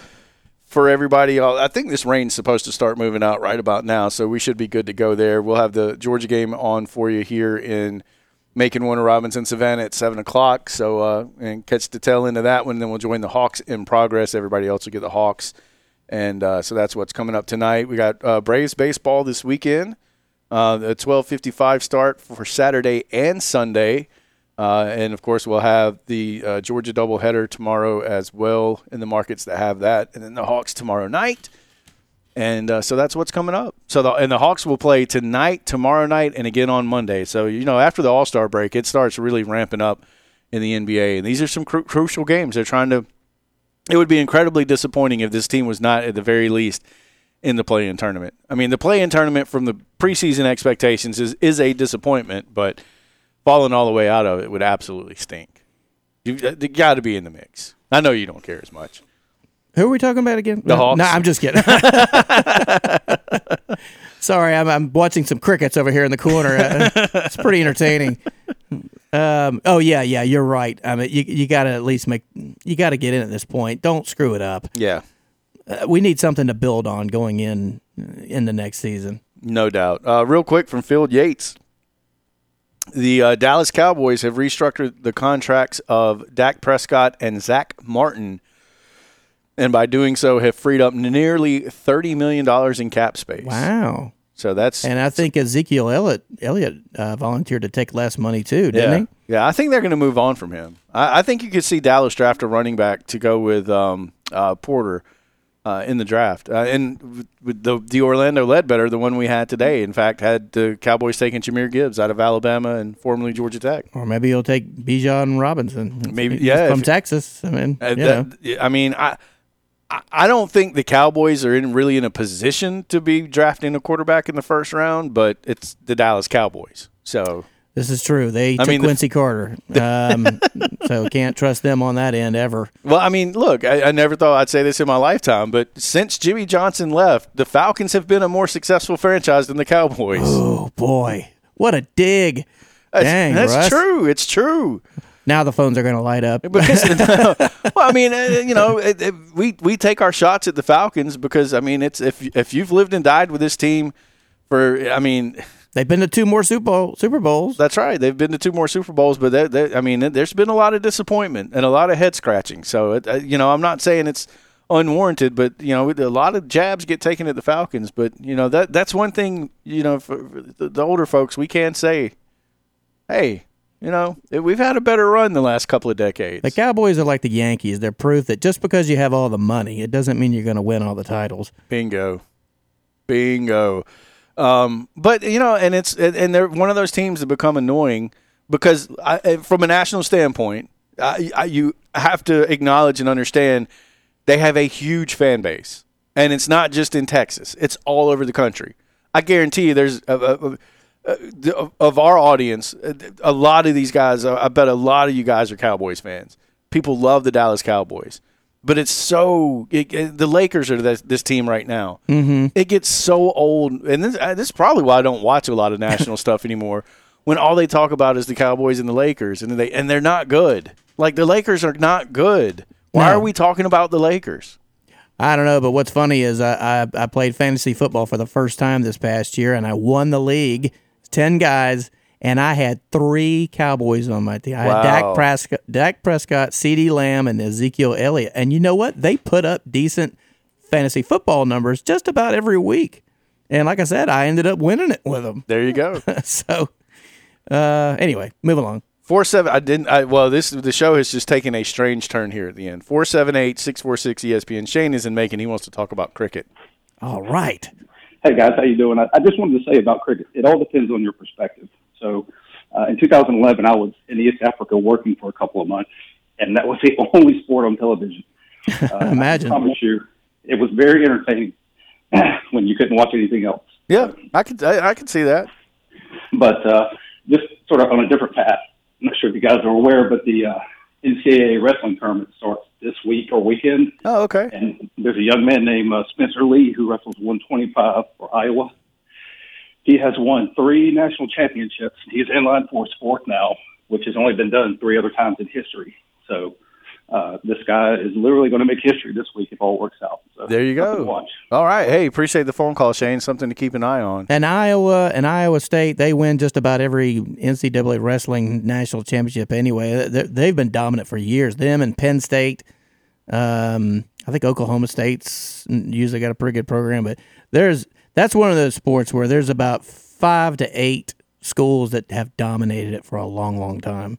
for everybody. Uh, I think this rain's supposed to start moving out right about now, so we should be good to go there. We'll have the Georgia game on for you here in Macon, Warner Robinson, Savannah at seven o'clock. So uh, and catch the tail end of that one. Then we'll join the Hawks in progress. Everybody else will get the Hawks. And uh, so that's what's coming up tonight. We got uh, Braves baseball this weekend. Uh, the 12:55 start for Saturday and Sunday, uh, and of course we'll have the uh, Georgia doubleheader tomorrow as well in the markets that have that, and then the Hawks tomorrow night. And uh, so that's what's coming up. So the, and the Hawks will play tonight, tomorrow night, and again on Monday. So you know after the All Star break, it starts really ramping up in the NBA, and these are some cru- crucial games. They're trying to it would be incredibly disappointing if this team was not at the very least in the play-in tournament. I mean, the play-in tournament from the preseason expectations is is a disappointment, but falling all the way out of it would absolutely stink. You, you got to be in the mix. I know you don't care as much. Who are we talking about again? The no, Hawks. No, I'm just kidding. Sorry, I'm, I'm watching some crickets over here in the corner. Uh, it's pretty entertaining. Um, oh yeah, yeah, you're right. I mean, you you got to at least make you got to get in at this point. Don't screw it up. Yeah, Uh, we need something to build on going in in the next season. no doubt. Uh, real quick from Field Yates. The uh, Dallas Cowboys have restructured the contracts of Dak Prescott and Zack Martin, and by doing so, have freed up nearly thirty million dollars in cap space. Wow. So that's And I think Ezekiel Elliott, Elliott uh, volunteered to take less money too, didn't yeah, he? yeah. I think they're going to move on from him. I, I think you could see Dallas draft a running back to go with um, uh, Porter uh, in the draft, uh, and the D. Orlando Ledbetter, the one we had today. In fact, had the Cowboys taking Jahmyr Gibbs out of Alabama and formerly Georgia Tech. Or maybe he'll take Bijan Robinson. Maybe- He's yeah, from if- Texas. I mean, Uh, that- I mean. I- I don't think the Cowboys are in really in a position to be drafting a quarterback in the first round, but it's the Dallas Cowboys. So This is true. They I took mean, the- Quincy Carter, um, so can't trust them on that end ever. Well, I mean, look, I, I never thought I'd say this in my lifetime, but since Jimmy Johnson left, the Falcons have been a more successful franchise than the Cowboys. Oh boy, what a dig! That's, Dang, that's Russ. true. It's true. Now the phones are going to light up. Because, well, I mean, uh, you know, it, it, we we take our shots at the Falcons because I mean, it's if if you've lived and died with this team for, I mean, They've been to two more Super Bowl Super Bowls. that's right. They've been to two more Super Bowls, but they they I mean, there's been a lot of disappointment and a lot of head scratching. So, it, uh, you know, I'm not saying it's unwarranted, but you know, a lot of jabs get taken at the Falcons. But you know, that that's one thing. You know, for for the, the older folks, we can say, hey, you know, we've had a better run the last couple of decades. The Cowboys are like the Yankees. They're proof that just because you have all the money, it doesn't mean you're going to win all the titles. Bingo, bingo. Um, but you know, and it's and they're one of those teams that become annoying because I, eh, from a national standpoint, I, I, you have to acknowledge and understand they have a huge fan base, and it's not just in Texas; it's all over the country. I guarantee you, there's a, a, a, of our audience, eh, a lot of these guys. Uh, I bet a lot of you guys are Cowboys fans. People love the Dallas Cowboys but it's so it, it- the Lakers are this, this team right now. Mm-hmm. It gets so old, and this, uh, this is probably why I don't watch a lot of national stuff anymore. When all they talk about is the Cowboys and the Lakers, and they and they're not good. Like the Lakers are not good. Why No. are we talking about the Lakers? I don't know, but what's funny is I, I, I played fantasy football for the first time this past year, and I won the league. Ten guys, and I had three Cowboys on my team. I Wow. had Dak Prescott, Dak Prescott, CeeDee Lamb, and Ezekiel Elliott. And you know what? They put up decent fantasy football numbers just about every week. And like I said, I ended up winning it with them. There you go. so, uh, anyway, move along. Four seven. I didn't. I, well, this the show has just taken a strange turn here at the end. Four seven eight six four six ESPN. Shane is in Macon. He wants to talk about cricket. All right. Hey guys, how you doing? I, I just wanted to say about cricket. It all depends on your perspective. So, uh, in 2011, I was in East Africa working for a couple of months, and that was the only sport on television. Uh, Imagine. I promise you, it was very entertaining when you couldn't watch anything else. Yeah, I could. I, I could see that. But uh, just sort of on a different path. I'm not sure if you guys are aware, but the uh, NCAA wrestling tournament starts this week or weekend. Oh, okay. And there's a young man named uh, Spencer Lee who wrestles 125 for Iowa. He has won three national championships. He's in line for a sport now, which has only been done three other times in history. So uh, this guy is literally going to make history this week if all works out. So There you go. Watch. All right. Hey, appreciate the phone call, Shane. Something to keep an eye on. And Iowa and Iowa State, they win just about every NCAA wrestling national championship anyway. They're- They've been dominant for years. Them and Penn State. Um, I think Oklahoma State's usually got a pretty good program, but there's that's one of those sports where there's about five to eight schools that have dominated it for a long, long time.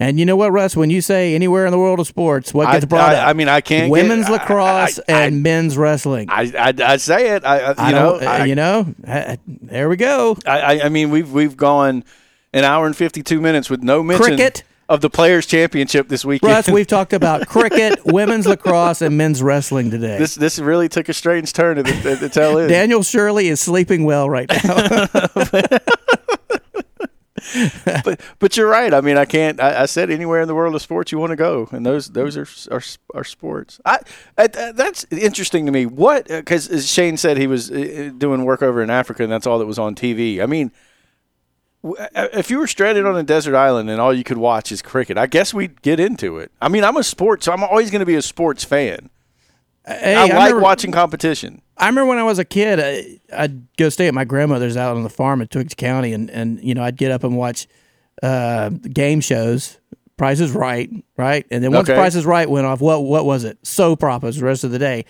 And you know what, Russ? When you say anywhere in the world of sports, what gets I- brought I- up? I mean, I can't women's I- lacrosse I- and men's wrestling. I, I, I say it. I, you know. I, you know, there we go. I, I- I mean, we've we've gone an hour and fifty two minutes with no mention Cricket. Of the Players Championship this weekend. Russ, we've talked about cricket, women's lacrosse, and men's wrestling today. this this really took a strange turn at the, at the tail end. Daniel Shirley is sleeping well right now. but but you're right. I mean, I can't. I, I said anywhere in the world of sports you want to go, and those those are are, are sports. I, I that's interesting to me. What because Shane said he was uh, doing work over in Africa, and that's all that was on TV. I mean, uh, Uh, uh, if you were stranded on a desert island and all you could watch is cricket, I guess we'd get into it. I mean, I'm a sports, so I'm always going to be a sports fan. Uh, hey, I like remember- watching competition. I remember when I was a kid, I, I'd go stay at my grandmother's out on the farm in Twiggs County, and, and you know I'd get up and watch uh, game shows. Price is Right, right, and then once Okay. Price is Right went off, what what was it? Soap operas the rest of the day,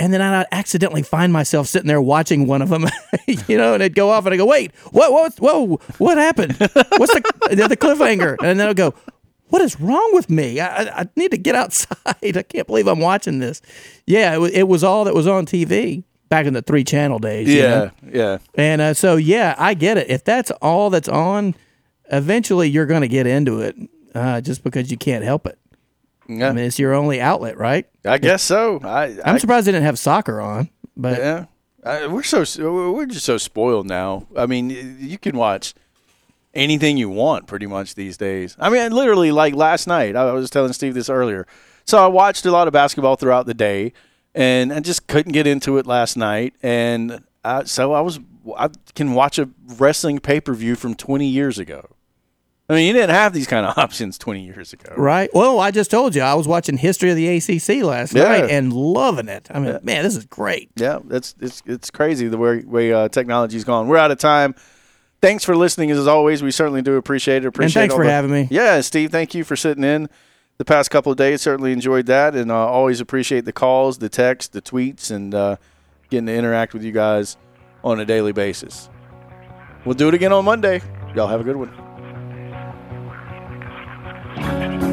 and then I'd accidentally find myself sitting there watching one of them, you know, and it'd go off, and I go, wait, what, what, whoa, what happened? What's the the, the cliffhanger? And then I'd go. What is wrong with me? I, I, need to get outside. I can't believe I'm watching this. Yeah, it, it was all that was on TV back in the three channel days. you know? Yeah, yeah. And uh, so, yeah, I get it. If that's all that's on, eventually you're going to get into it uh, just because you can't help it. Yeah. I mean, it's your only outlet, right? I guess so. I, I'm I surprised they didn't have soccer on, but yeah. I, we're so we're just so spoiled now. I mean, you can watch anything you want pretty much these days. I mean, literally, like last night, I was telling Steve this earlier. So I watched a lot of basketball throughout the day, and I just couldn't get into it last night. And I, so I was I can watch a wrestling pay per view from 20 years ago. I mean, you didn't have these kind of options 20 years ago. right. Well, I just told you I was watching History of the ACC last Yeah. night and loving it. I mean, man, this is great. Yeah, that's it's it's crazy the way way uh, technology's gone. We're out of time. Thanks for listening as always. We certainly do appreciate it. Appreciate it. thanks for the- having me. Yeah, Steve, thank you for sitting in the past couple of days. Certainly enjoyed that, and uh, always appreciate the calls, the texts, the tweets, and uh, getting to interact with you guys on a daily basis. We'll do it again on Monday. Y'all have a good one. Thank you.